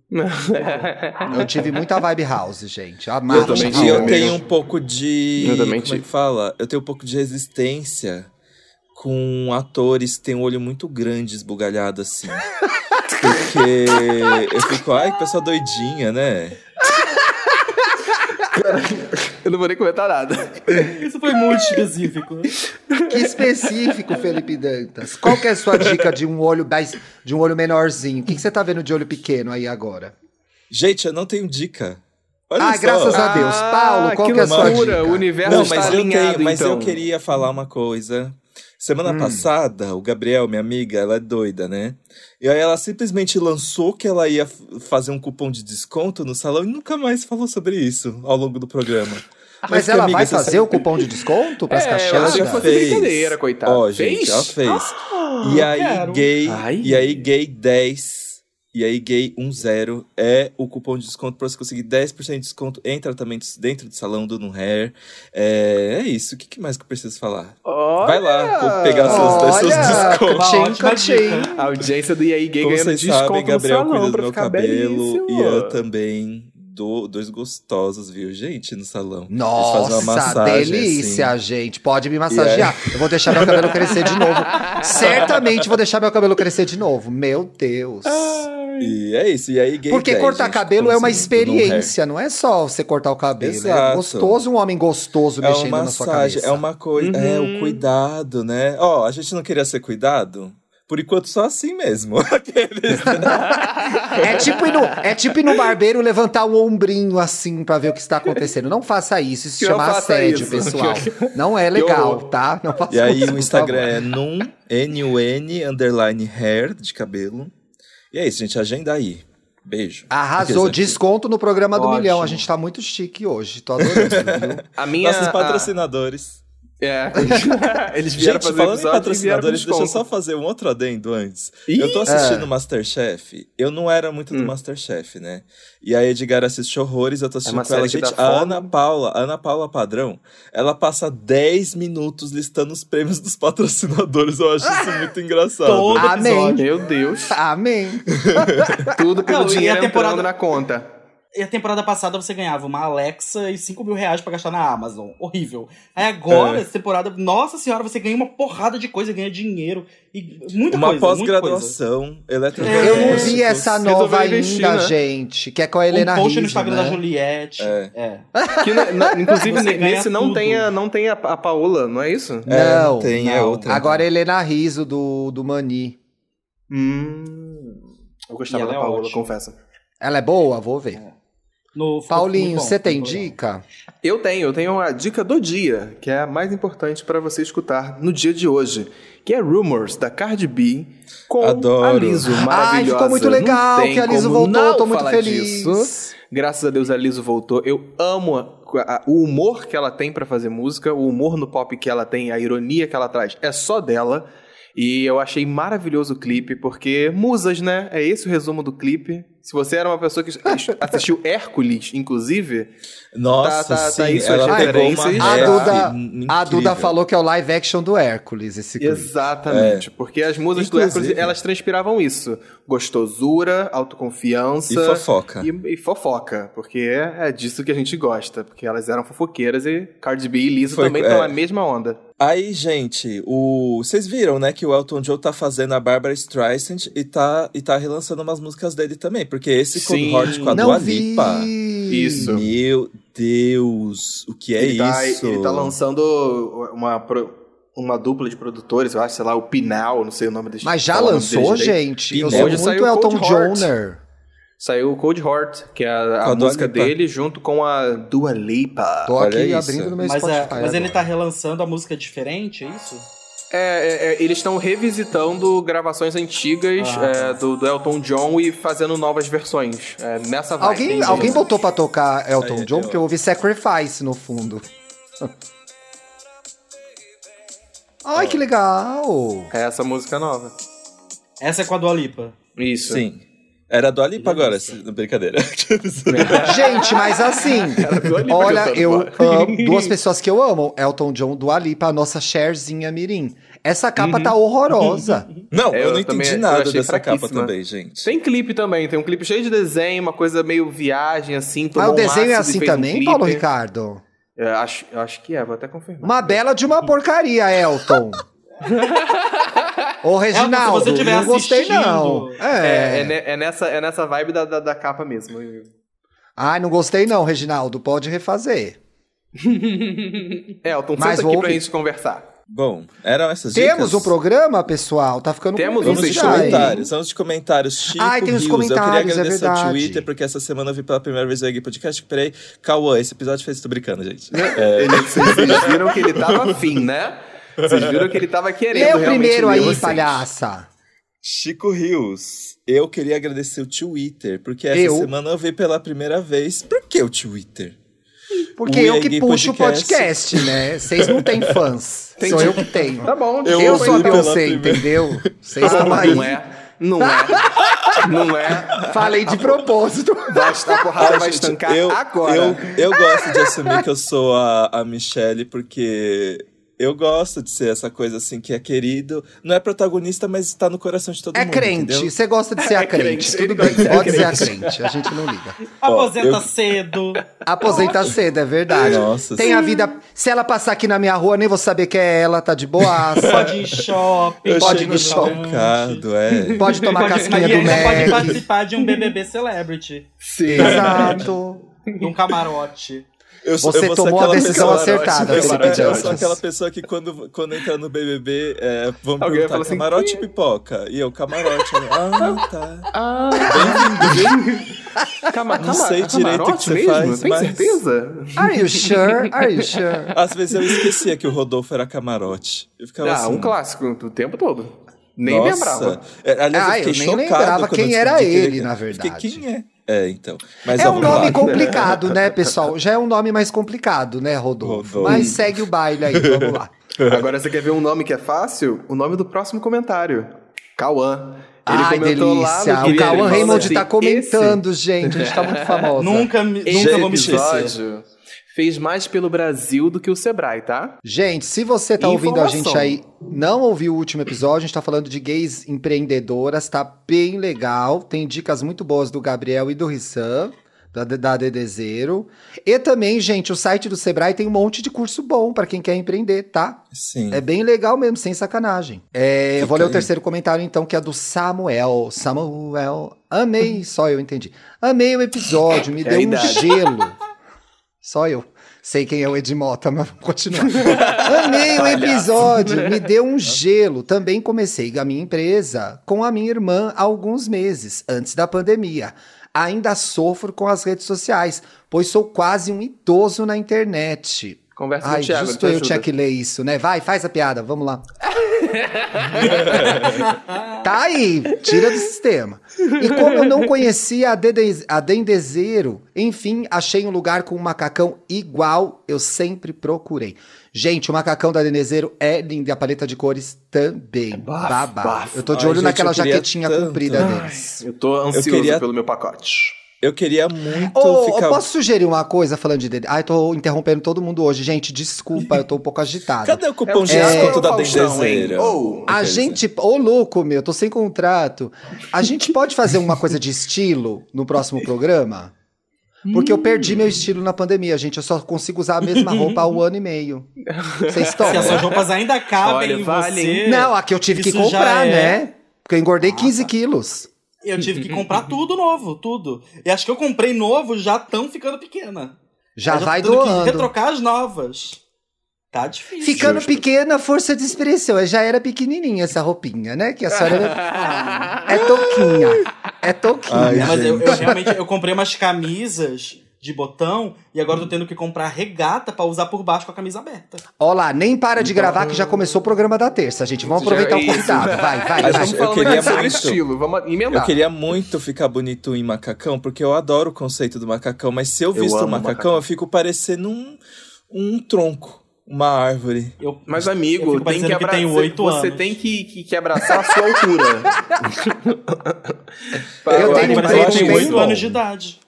S1: Eu tive muita vibe House, gente. Eu amava
S3: Eu também
S2: E
S3: tinha,
S2: eu tenho um pouco de.
S3: Eu também
S2: como é
S3: tive.
S2: fala? Eu tenho um pouco de resistência com atores que têm um olho muito grande, esbugalhado assim. <laughs> Porque eu fico, ai, que pessoa doidinha, né?
S3: eu não vou nem comentar nada.
S5: Isso foi muito específico.
S1: Que específico, Felipe Dantas. Qual que é a sua dica de um olho mais, de um olho menorzinho? O que, que você tá vendo de olho pequeno aí agora?
S2: Gente, eu não tenho dica. Olha
S1: Ah,
S2: só.
S1: graças a Deus. Paulo, qual
S3: que
S1: que é a sua dica?
S3: O universo
S2: Não,
S3: está
S2: mas eu
S3: alinhado,
S2: tenho, mas
S3: então.
S2: eu queria falar uma coisa. Semana passada, o Gabriel, minha amiga, ela é doida, né? E aí ela simplesmente lançou que ela ia fazer um cupom de desconto no salão e nunca mais falou sobre isso ao longo do programa.
S1: Mas
S2: que,
S1: ela
S2: amiga,
S1: vai fazer
S2: sabe-
S1: o cupom de desconto pras
S3: É, eu
S1: cachaças?
S3: achei que
S2: já fez.
S3: brincadeira, coitada.
S2: Ó, gente,
S3: Fez?
S2: ela fez.
S5: Ah,
S2: e aí,
S5: quero.
S2: gay,
S3: Ai.
S2: e aí, gay 10, e aí, gay 10 é o cupom de desconto pra você conseguir 10% de desconto em tratamentos dentro do salão do No Hair. É, é isso. O que, que mais que eu preciso falar?
S3: Olha!
S2: Vai lá, vou pegar seus, seus descontos.
S5: Dica.
S3: A audiência do EA Gay
S2: Como
S3: ganhando
S2: vocês
S3: desconto
S2: sabem,
S3: no
S2: Gabriel
S3: salão
S2: cuida do meu cabelo.
S3: belíssimo.
S2: Ian também. Do, dois gostosos, viu, gente, no salão. Eles fazem
S1: Nossa,
S2: uma massagem,
S1: delícia,
S2: assim.
S1: gente. Pode me massagear. Eu vou deixar meu cabelo crescer de novo. <laughs> Certamente vou deixar meu cabelo crescer de novo. Meu Deus.
S2: E é isso. E aí, gay
S1: Porque
S2: 10,
S1: cortar
S2: gente,
S1: cabelo é uma experiência, não é só você cortar o cabelo. É
S2: Exato.
S1: gostoso um homem gostoso
S2: É
S1: mexendo
S2: uma
S1: na sua
S2: massagem,
S1: cabeça.
S2: é uma coisa, é
S3: Uhum.
S2: o cuidado, né? Ó, a gente não queria ser cuidado? Por enquanto só assim mesmo. <laughs> Aqueles, <laughs>
S1: É tipo, ir no, é tipo ir no barbeiro levantar o ombrinho assim pra ver o que está acontecendo. Não faça isso, isso se chama assédio,
S3: isso.
S1: pessoal. Não é legal,
S3: horror.
S1: tá? Não faça
S2: E aí
S1: isso,
S2: o Instagram é num, N-U-N, underline hair, de cabelo. E é isso, gente, agenda aí. Beijo.
S1: Arrasou, desconto no programa do
S5: Ótimo.
S1: milhão. A gente tá muito chique hoje, tô adorando, <laughs> viu?
S3: A minha,
S2: Nossos
S3: a-
S2: patrocinadores.
S3: É. <laughs> Eles vieram
S2: Gente,
S3: fazer
S2: falando em
S3: episódio
S2: patrocinadores, deixa eu só fazer um outro adendo antes.
S3: Ih,
S2: eu tô assistindo
S1: é.
S2: Masterchef. Eu não era muito do
S3: Hum.
S2: Masterchef, né? E a Edgar assiste horrores, eu tô assistindo
S3: uma
S2: com ela. Gente, a. Ana Paula, a Ana Paula Padrão, ela passa 10 minutos listando os prêmios dos patrocinadores. Eu acho isso muito <laughs> engraçado.
S5: Todo
S1: Amém.
S5: episódio.
S3: Meu Deus.
S1: Amém. <laughs>
S3: Tudo pelo
S5: Não, a
S3: dinheiro
S5: temporada-
S3: entrando na conta.
S5: E a temporada passada você ganhava uma Alexa e 5 mil reais pra gastar na Amazon. Horrível. Aí agora,
S2: É.
S5: essa temporada, nossa senhora, você ganha uma porrada de coisa, ganha dinheiro e muita
S2: Uma
S5: coisa. coisa.
S2: pós-graduação, eletrodomésticos.
S5: É,
S1: Eu não vi essa nova
S3: investir,
S1: ainda,
S3: né?
S1: gente. Que é com a Helena
S5: um post
S1: Rizzo,
S5: no Instagram
S1: né?
S5: da Juliette.
S2: É.
S5: É.
S3: Que, na- na- <laughs> inclusive, nesse não
S5: tudo.
S3: tem, a, não tem a, a Paola, não é isso?
S2: É,
S1: Não,
S2: tem, é
S5: não.
S2: outra.
S1: Agora é Helena Rizzo do, do Mani.
S3: Hum. Eu gostava da
S5: é
S3: Paola,
S5: ótima.
S3: confesso.
S1: Ela é boa? Vou ver.
S5: No,
S1: Paulinho,
S5: bom,
S1: você tem dica?
S3: Eu tenho, eu tenho a dica do dia, que é a mais importante para você escutar no dia de hoje, que é Rumors, da Cardi B, com
S2: Adoro.
S3: a Liso, maravilhosa.
S1: Ai, ficou muito legal que a Liso voltou,
S3: não
S1: tô muito feliz.
S3: disso. Graças a Deus a Liso voltou. Eu amo a- a- o humor que ela tem pra fazer música, o humor no pop que ela tem, a ironia que ela traz, é só dela. E eu achei maravilhoso o clipe, porque musas, né? É esse o resumo do clipe. Se você era uma pessoa que assistiu <laughs> Hércules, inclusive,
S2: Nossa,
S3: Tá, tá,
S2: sim,
S3: tá suas
S2: ela pegou uma.
S1: A
S3: É,
S1: Duda, a Duda falou que é o live action do Hércules, esse clipe.
S3: Exatamente, porque as musas do
S2: Inclusive.
S3: Hércules, elas transpiravam isso. Gostosura, autoconfiança...
S2: E fofoca.
S3: E, e fofoca, porque é disso que a gente gosta. Porque elas eram fofoqueiras e Cardi B e Lisa
S2: Foi-
S3: também estão
S2: é.
S3: na mesma onda.
S2: Aí, gente, o... vocês viram, né, que o Elton John tá fazendo a Barbara Streisand e tá, e tá relançando umas músicas dele também. Porque esse
S3: Sim.
S2: Cold Heart com a Dua. Lipa...
S3: Isso.
S2: Meu Deus, o que é
S3: ele, tá,
S2: isso?
S3: ele tá lançando uma, uma dupla de produtores, eu acho, sei lá, o Pinal, não sei o nome desse
S1: Mas já lançou, gente? Eu
S2: Hoje
S1: sou muito Elton. Joner.
S3: Saiu o Cold Heart, que é a, a
S2: a
S3: música
S2: Lipa.
S3: dele junto com a Dua Lipa.
S1: Tô
S2: Olha
S1: aqui
S2: isso.
S1: abrindo no meu
S5: Mas,
S1: Spotify.
S5: é, mas ele tá relançando a música diferente, é isso?
S3: É, é, é, eles estão revisitando gravações antigas
S5: Ah.
S3: é, do, do Elton John e fazendo novas versões. É, nessa vibe.
S1: Alguém,
S3: Entendi.
S1: alguém botou pra tocar Elton
S2: Aí,
S1: John?
S2: eu-
S1: Porque eu ouvi Sacrifice no fundo. <laughs> Ai, que legal!
S3: É essa música nova.
S5: Essa é com a Dua Lipa.
S3: Isso.
S2: Sim. Era a Dua Lipa
S5: Que
S2: agora, brincadeira. <laughs> <laughs>
S1: Gente, mas assim, olha, eu amo duas pessoas que eu amo, Elton John, Dua Lipa, a nossa Cherzinha Mirim. Essa capa tá horrorosa. <laughs>
S2: Não,
S3: É,
S2: eu
S3: eu
S2: não
S3: também-
S2: entendi
S3: eu
S2: nada dessa capa também, gente.
S3: Tem clipe também, tem um clipe cheio de desenho, uma coisa meio viagem, assim.
S1: Mas
S3: tomou
S1: o
S3: um
S1: desenho é
S3: e
S1: assim
S3: um
S1: também,
S3: clipe.
S1: Paulo Ricardo?
S3: Eu acho, acho que é, vou até confirmar.
S1: Uma bela de uma porcaria, Elton. Ô, Reginaldo,
S5: se você tiver
S1: não gostei não.
S3: É,
S1: É.
S3: é, é nessa, é nessa vibe da, da, da capa mesmo.
S1: Ai, não gostei não, Reginaldo, pode refazer. <laughs>
S3: Elton,
S1: Mas
S3: senta aqui pra gente conversar.
S2: Bom, eram essas
S1: Temos
S2: dicas?
S1: um programa, pessoal? Tá ficando
S3: Temos um
S2: Vamos de comentários, vamos de comentários. Chico
S1: Ai, tem os
S2: Rios, eu queria
S1: comentários, é
S2: agradecer ao
S1: verdade.
S2: Twitter, porque essa semana eu vi pela primeira vez o Egg Podcast. Peraí, Cauã, esse episódio fez... Tô brincando, gente. <laughs> É,
S3: Vocês viram que ele tava afim, né? Vocês viram que ele tava querendo
S1: Lê o
S3: realmente
S1: primeiro aí,
S3: vocês.
S1: palhaça.
S2: Chico Rios, eu queria agradecer o Twitter, porque essa
S1: Eu?
S2: semana eu vi pela primeira vez. Por que o Twitter?
S1: Porque
S2: O
S1: eu que puxo o
S2: Podcast.
S1: podcast, né? Vocês não têm fãs. <laughs> Sou
S3: Entendi.
S1: eu que tenho.
S3: Tá bom.
S2: Eu
S1: Eu, sou a Beyoncé, entendeu? Vocês
S3: Ah,
S1: estão aí.
S3: não é. Não é. Não é.
S1: Falei de propósito.
S3: Basta, a porrada vai estancar
S2: eu,
S3: agora.
S2: Eu, eu gosto de assumir <laughs> que eu sou a, a Michelle, porque eu gosto de ser essa coisa assim que é querido. Não é protagonista, mas está no coração de todo
S1: É
S2: mundo.
S1: crente.
S2: entendeu?
S1: Você gosta de ser a
S3: É
S1: crente.
S3: crente,
S1: Tudo
S3: ele
S1: bem.
S3: ser
S1: Pode ser a
S3: crente.
S1: crente. A gente não liga. <laughs>
S5: Aposenta
S2: eu-
S5: cedo.
S1: Aposenta cedo, é verdade.
S2: Nossa,
S1: Tem
S2: sim.
S1: a vida. Se ela passar aqui na minha rua, nem vou saber que é ela, tá de boaça. <laughs>
S5: Pode ir em shopping.
S2: Eu
S1: Pode ir no shopping.
S2: chocado, é.
S1: Pode <laughs> tomar
S5: Pode-
S1: casquinha do
S5: ainda pode
S1: Mac.
S5: participar de um BBB Celebrity.
S3: Sim.
S1: Exato.
S5: De um camarote.
S2: Eu sou-
S1: Você
S2: eu
S1: tomou a decisão
S2: pessoa-
S1: acertada,
S2: Eu,
S1: Felipe
S2: eu
S1: Jones.
S2: sou aquela pessoa que quando, quando entra no BBB, é, vão
S3: Alguém
S2: perguntar
S3: assim,
S2: camarote
S3: "Quem
S2: ou pipoca? E eu, camarote. Eu, <laughs> ah, tá.
S3: Ah, <laughs> Cama,
S2: Não sei direito o que você
S3: mesmo?
S2: faz,
S3: Tem
S2: mas-
S3: certeza?
S1: Are you <laughs> sure? Are you sure?
S2: Às vezes eu esquecia que o Rodolfo era camarote. Eu ficava
S3: Ah,
S2: assim.
S3: um clássico do tempo todo. Nem
S2: Nossa.
S3: lembrava.
S2: É, aliás,
S1: Ah,
S2: eu
S1: eu
S2: fiquei
S1: nem
S2: chocado
S1: lembrava quem
S2: eu
S1: era
S2: que
S1: ele, na
S2: Fiquei,
S1: verdade.
S2: quem é? É, então. Mas
S1: é um
S2: vamos
S1: nome
S2: lá.
S1: complicado, né, <laughs> pessoal? Já é um nome mais complicado, né, Rodolfo?
S2: Rodolfo.
S1: Mas segue o baile aí, vamos lá. <laughs>
S3: Agora você quer ver um nome que é fácil? O nome do próximo comentário. Cauã. Ele
S1: Ai, delícia.
S3: no
S1: O Cauã Raymond
S3: assim,
S1: tá comentando, gente. A gente tá muito <laughs> famosa.
S5: Nunca, me-
S3: Esse
S5: nunca vou me esquecer.
S3: Fez mais pelo Brasil do que o Sebrae, tá?
S1: Gente, se você tá ouvindo a
S3: Informação.
S1: gente aí, não ouviu o último episódio, a gente tá falando de gays empreendedoras, tá bem legal. Tem dicas muito boas do Gabriel e do Rissan, da, da DD Zero. E também, gente, o site do Sebrae tem um monte de curso bom pra quem quer empreender, tá?
S2: Sim.
S1: É bem legal mesmo, sem sacanagem. É, eu vou ler o
S2: aí.
S1: terceiro comentário, então, que é do Samuel. Samuel, amei, só eu entendi. Amei o episódio, me <laughs>
S3: É
S1: deu um gelo. Só eu. Sei quem é o Edmota, mas vamos continuar. <laughs> Amei o episódio, me deu um gelo. Também comecei a minha empresa com a minha irmã há alguns meses, antes da pandemia. Ainda sofro com as redes sociais, pois sou quase um idoso na internet.
S3: Conversa com
S1: Ai,
S3: o Thiago.
S1: justo eu tinha que ler isso, né? Vai, faz a piada, vamos lá. <laughs> tá aí, tira do sistema. E como eu não conhecia a, Dede, a Dendezeiro, enfim, achei um lugar com um macacão igual eu sempre procurei. Gente, o macacão da Dendezeiro é lindo e a paleta de cores também. Babado.
S3: bafo.
S1: Eu tô de
S2: Ai,
S1: olho
S2: gente,
S1: naquela
S2: eu
S1: jaquetinha
S2: tanto.
S1: comprida
S2: Ai,
S1: deles.
S3: Eu tô ansioso
S2: queria-
S3: pelo meu pacote.
S2: Eu queria muito
S1: Ô,
S2: ficar.
S1: eu posso sugerir uma coisa falando de Dede? Ai, tô interrompendo todo mundo hoje. Gente, desculpa, eu tô um pouco agitado.
S2: Cadê o cupom de
S1: É,
S2: desconto da
S3: Faustão, hein?
S2: Dendezeira?
S3: Ou-
S1: A gente. Ô, louco, meu, tô sem contrato. A gente pode fazer uma coisa de estilo no próximo programa? Porque eu perdi meu estilo na pandemia, gente. Eu só consigo usar a mesma roupa há um ano e meio. Vocês <laughs>
S5: Se as suas roupas ainda cabem
S3: Olha,
S5: em
S3: vale,
S5: você.
S1: Não, aqui eu tive que
S5: Isso
S1: comprar,
S5: é-
S1: né? Porque eu engordei 15 quilos.
S5: Eu tive que comprar tudo novo, tudo. E acho que eu comprei novo já tão ficando pequena.
S1: Já
S5: Eu
S1: vai
S5: tô tendo que
S1: doando.
S5: retrocar as novas. Tá difícil.
S1: Ficando
S3: Justo.
S1: pequena, força de expressão. Eu já era pequenininha essa roupinha, né? Que a senhora era... <laughs> é toquinha. É toquinha.
S2: Ai,
S5: mas eu, eu realmente eu comprei umas camisas de botão e agora eu tô tendo que comprar regata pra usar por baixo com a camisa aberta.
S1: Ó lá, nem para de gravar que já começou o programa da terça, gente. Vamos
S3: Já-
S1: aproveitar o
S3: isso.
S1: convidado. Vai, vai,
S2: Mas
S1: vai.
S3: Estamos
S2: eu queria muito-
S3: estilo. Vamos emendar.
S2: Eu queria muito ficar bonito em macacão, porque eu adoro o conceito do macacão, mas se eu
S3: Eu
S2: visto um
S3: amo
S2: macacão,
S3: macacão.
S2: eu fico parecendo um, um tronco, uma árvore.
S5: Eu,
S3: Mas,
S5: eu
S3: amigo,
S5: fico
S3: tem que
S5: tenho oito
S3: você
S5: anos.
S3: tem que, que, que abraçar a sua altura. <laughs>
S1: Eu
S5: que eu tenho
S1: bem
S5: oito
S2: bom.
S5: anos de idade.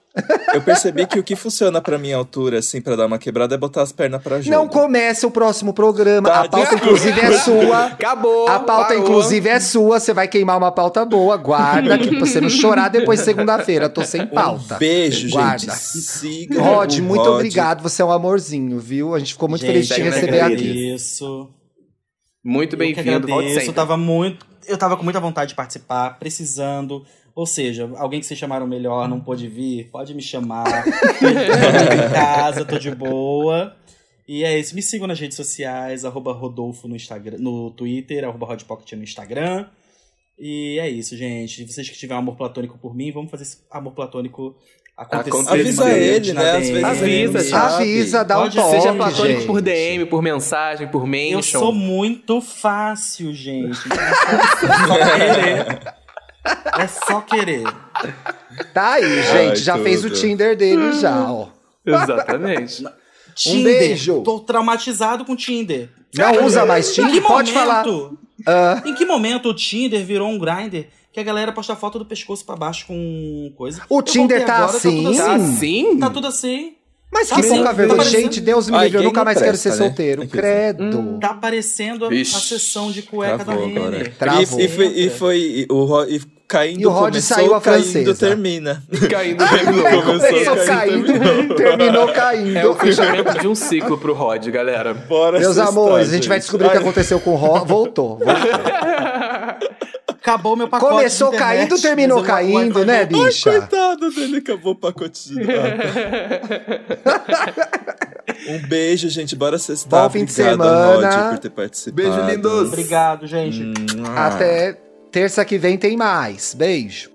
S2: Eu percebi que o que funciona pra minha altura, assim, pra dar uma quebrada, é botar as pernas pra jogo.
S1: Não comece o próximo programa.
S2: Tá,
S1: a pauta,
S2: desculpa.
S1: inclusive, é sua.
S3: Acabou.
S1: A pauta,
S3: parou.
S1: inclusive, é sua. Você vai queimar uma pauta boa. Guarda, que pra você não chorar depois segunda-feira. Tô sem pauta.
S2: Um beijo,
S1: Guarda.
S2: gente. Siga
S1: Rod,
S2: o
S1: muito
S2: Rod.
S1: obrigado. Você é um amorzinho, viu? A gente ficou muito feliz de te
S5: Gente,
S1: receber aqui.
S5: agradeço.
S3: Muito bem-vindo. Volte.
S5: Eu tava muito. Eu tava com muita vontade de participar, precisando. Ou seja, alguém que vocês chamaram melhor não pôde vir, pode me chamar. <laughs> tô em casa, tô de boa. E é isso. Me sigam nas redes sociais, arroba Rodolfo no Instagram, no Twitter, arroba Rodpocket no Instagram. E é isso, gente. Vocês que tiverem amor platônico por mim, vamos fazer esse amor platônico de
S2: Avisa ele, né? Às
S5: DM.
S2: vezes
S3: Avisa,
S2: sabe.
S1: Avisa, dá um toque,
S3: Seja platônico
S1: gente.
S3: por DM, por mensagem, por mention.
S5: Eu sou muito fácil, gente. <laughs> É só querer. É só querer.
S1: Tá aí, gente.
S2: Ai,
S1: já fez o
S2: tudo.
S1: Tinder dele já, ó.
S3: Exatamente. <laughs>
S5: Tinder.
S1: beijo.
S5: Tô traumatizado com Tinder.
S1: Não usa mais
S5: Em
S1: Tinder?
S5: que
S1: Pode
S5: momento,
S1: falar. Ah.
S5: Em que momento o Tinder virou um grinder que a galera posta foto do pescoço pra baixo com coisa?
S1: O
S5: Eu
S1: Tinder tá
S5: agora,
S1: assim?
S5: Tá tudo
S3: Tá
S5: assim.
S3: assim?
S5: Tá tudo assim.
S1: Mas
S5: Tá
S1: que
S5: bem,
S1: pouca
S5: tá
S1: vergonha.
S5: parecendo-
S1: Gente, Deus me livre, eu nunca mais quero
S2: presta,
S1: ser
S2: né?
S1: solteiro.
S2: Aqui.
S1: Credo.
S5: Tá aparecendo a, a sessão de cueca
S2: Travou
S5: da
S2: agora.
S1: Travou.
S2: E, e foi, e foi e o e caindo
S1: E o Rod
S2: começou,
S1: saiu a
S2: caindo
S1: francesa.
S2: termina. <laughs>
S3: Caindo terminou.
S1: Começou
S2: caindo,
S1: caindo, terminou caindo.
S3: É o fechamento de um ciclo pro Rod, galera.
S2: Bora
S1: Meus amores, a gente vai descobrir o que aconteceu com o Rod. Voltou, voltou. <laughs>
S5: Acabou meu pacote
S1: Começou
S5: de internet,
S1: caindo, terminou
S5: eu-
S1: caindo, né, bicha?
S2: Coitado dele, acabou o pacote de <laughs> nada. Um beijo, gente. Bora sextar.
S1: Bom fim de semana.
S2: Rod, por ter participado.
S3: Beijo, lindos.
S5: Obrigado, gente.
S1: Até terça que vem tem mais. Beijo.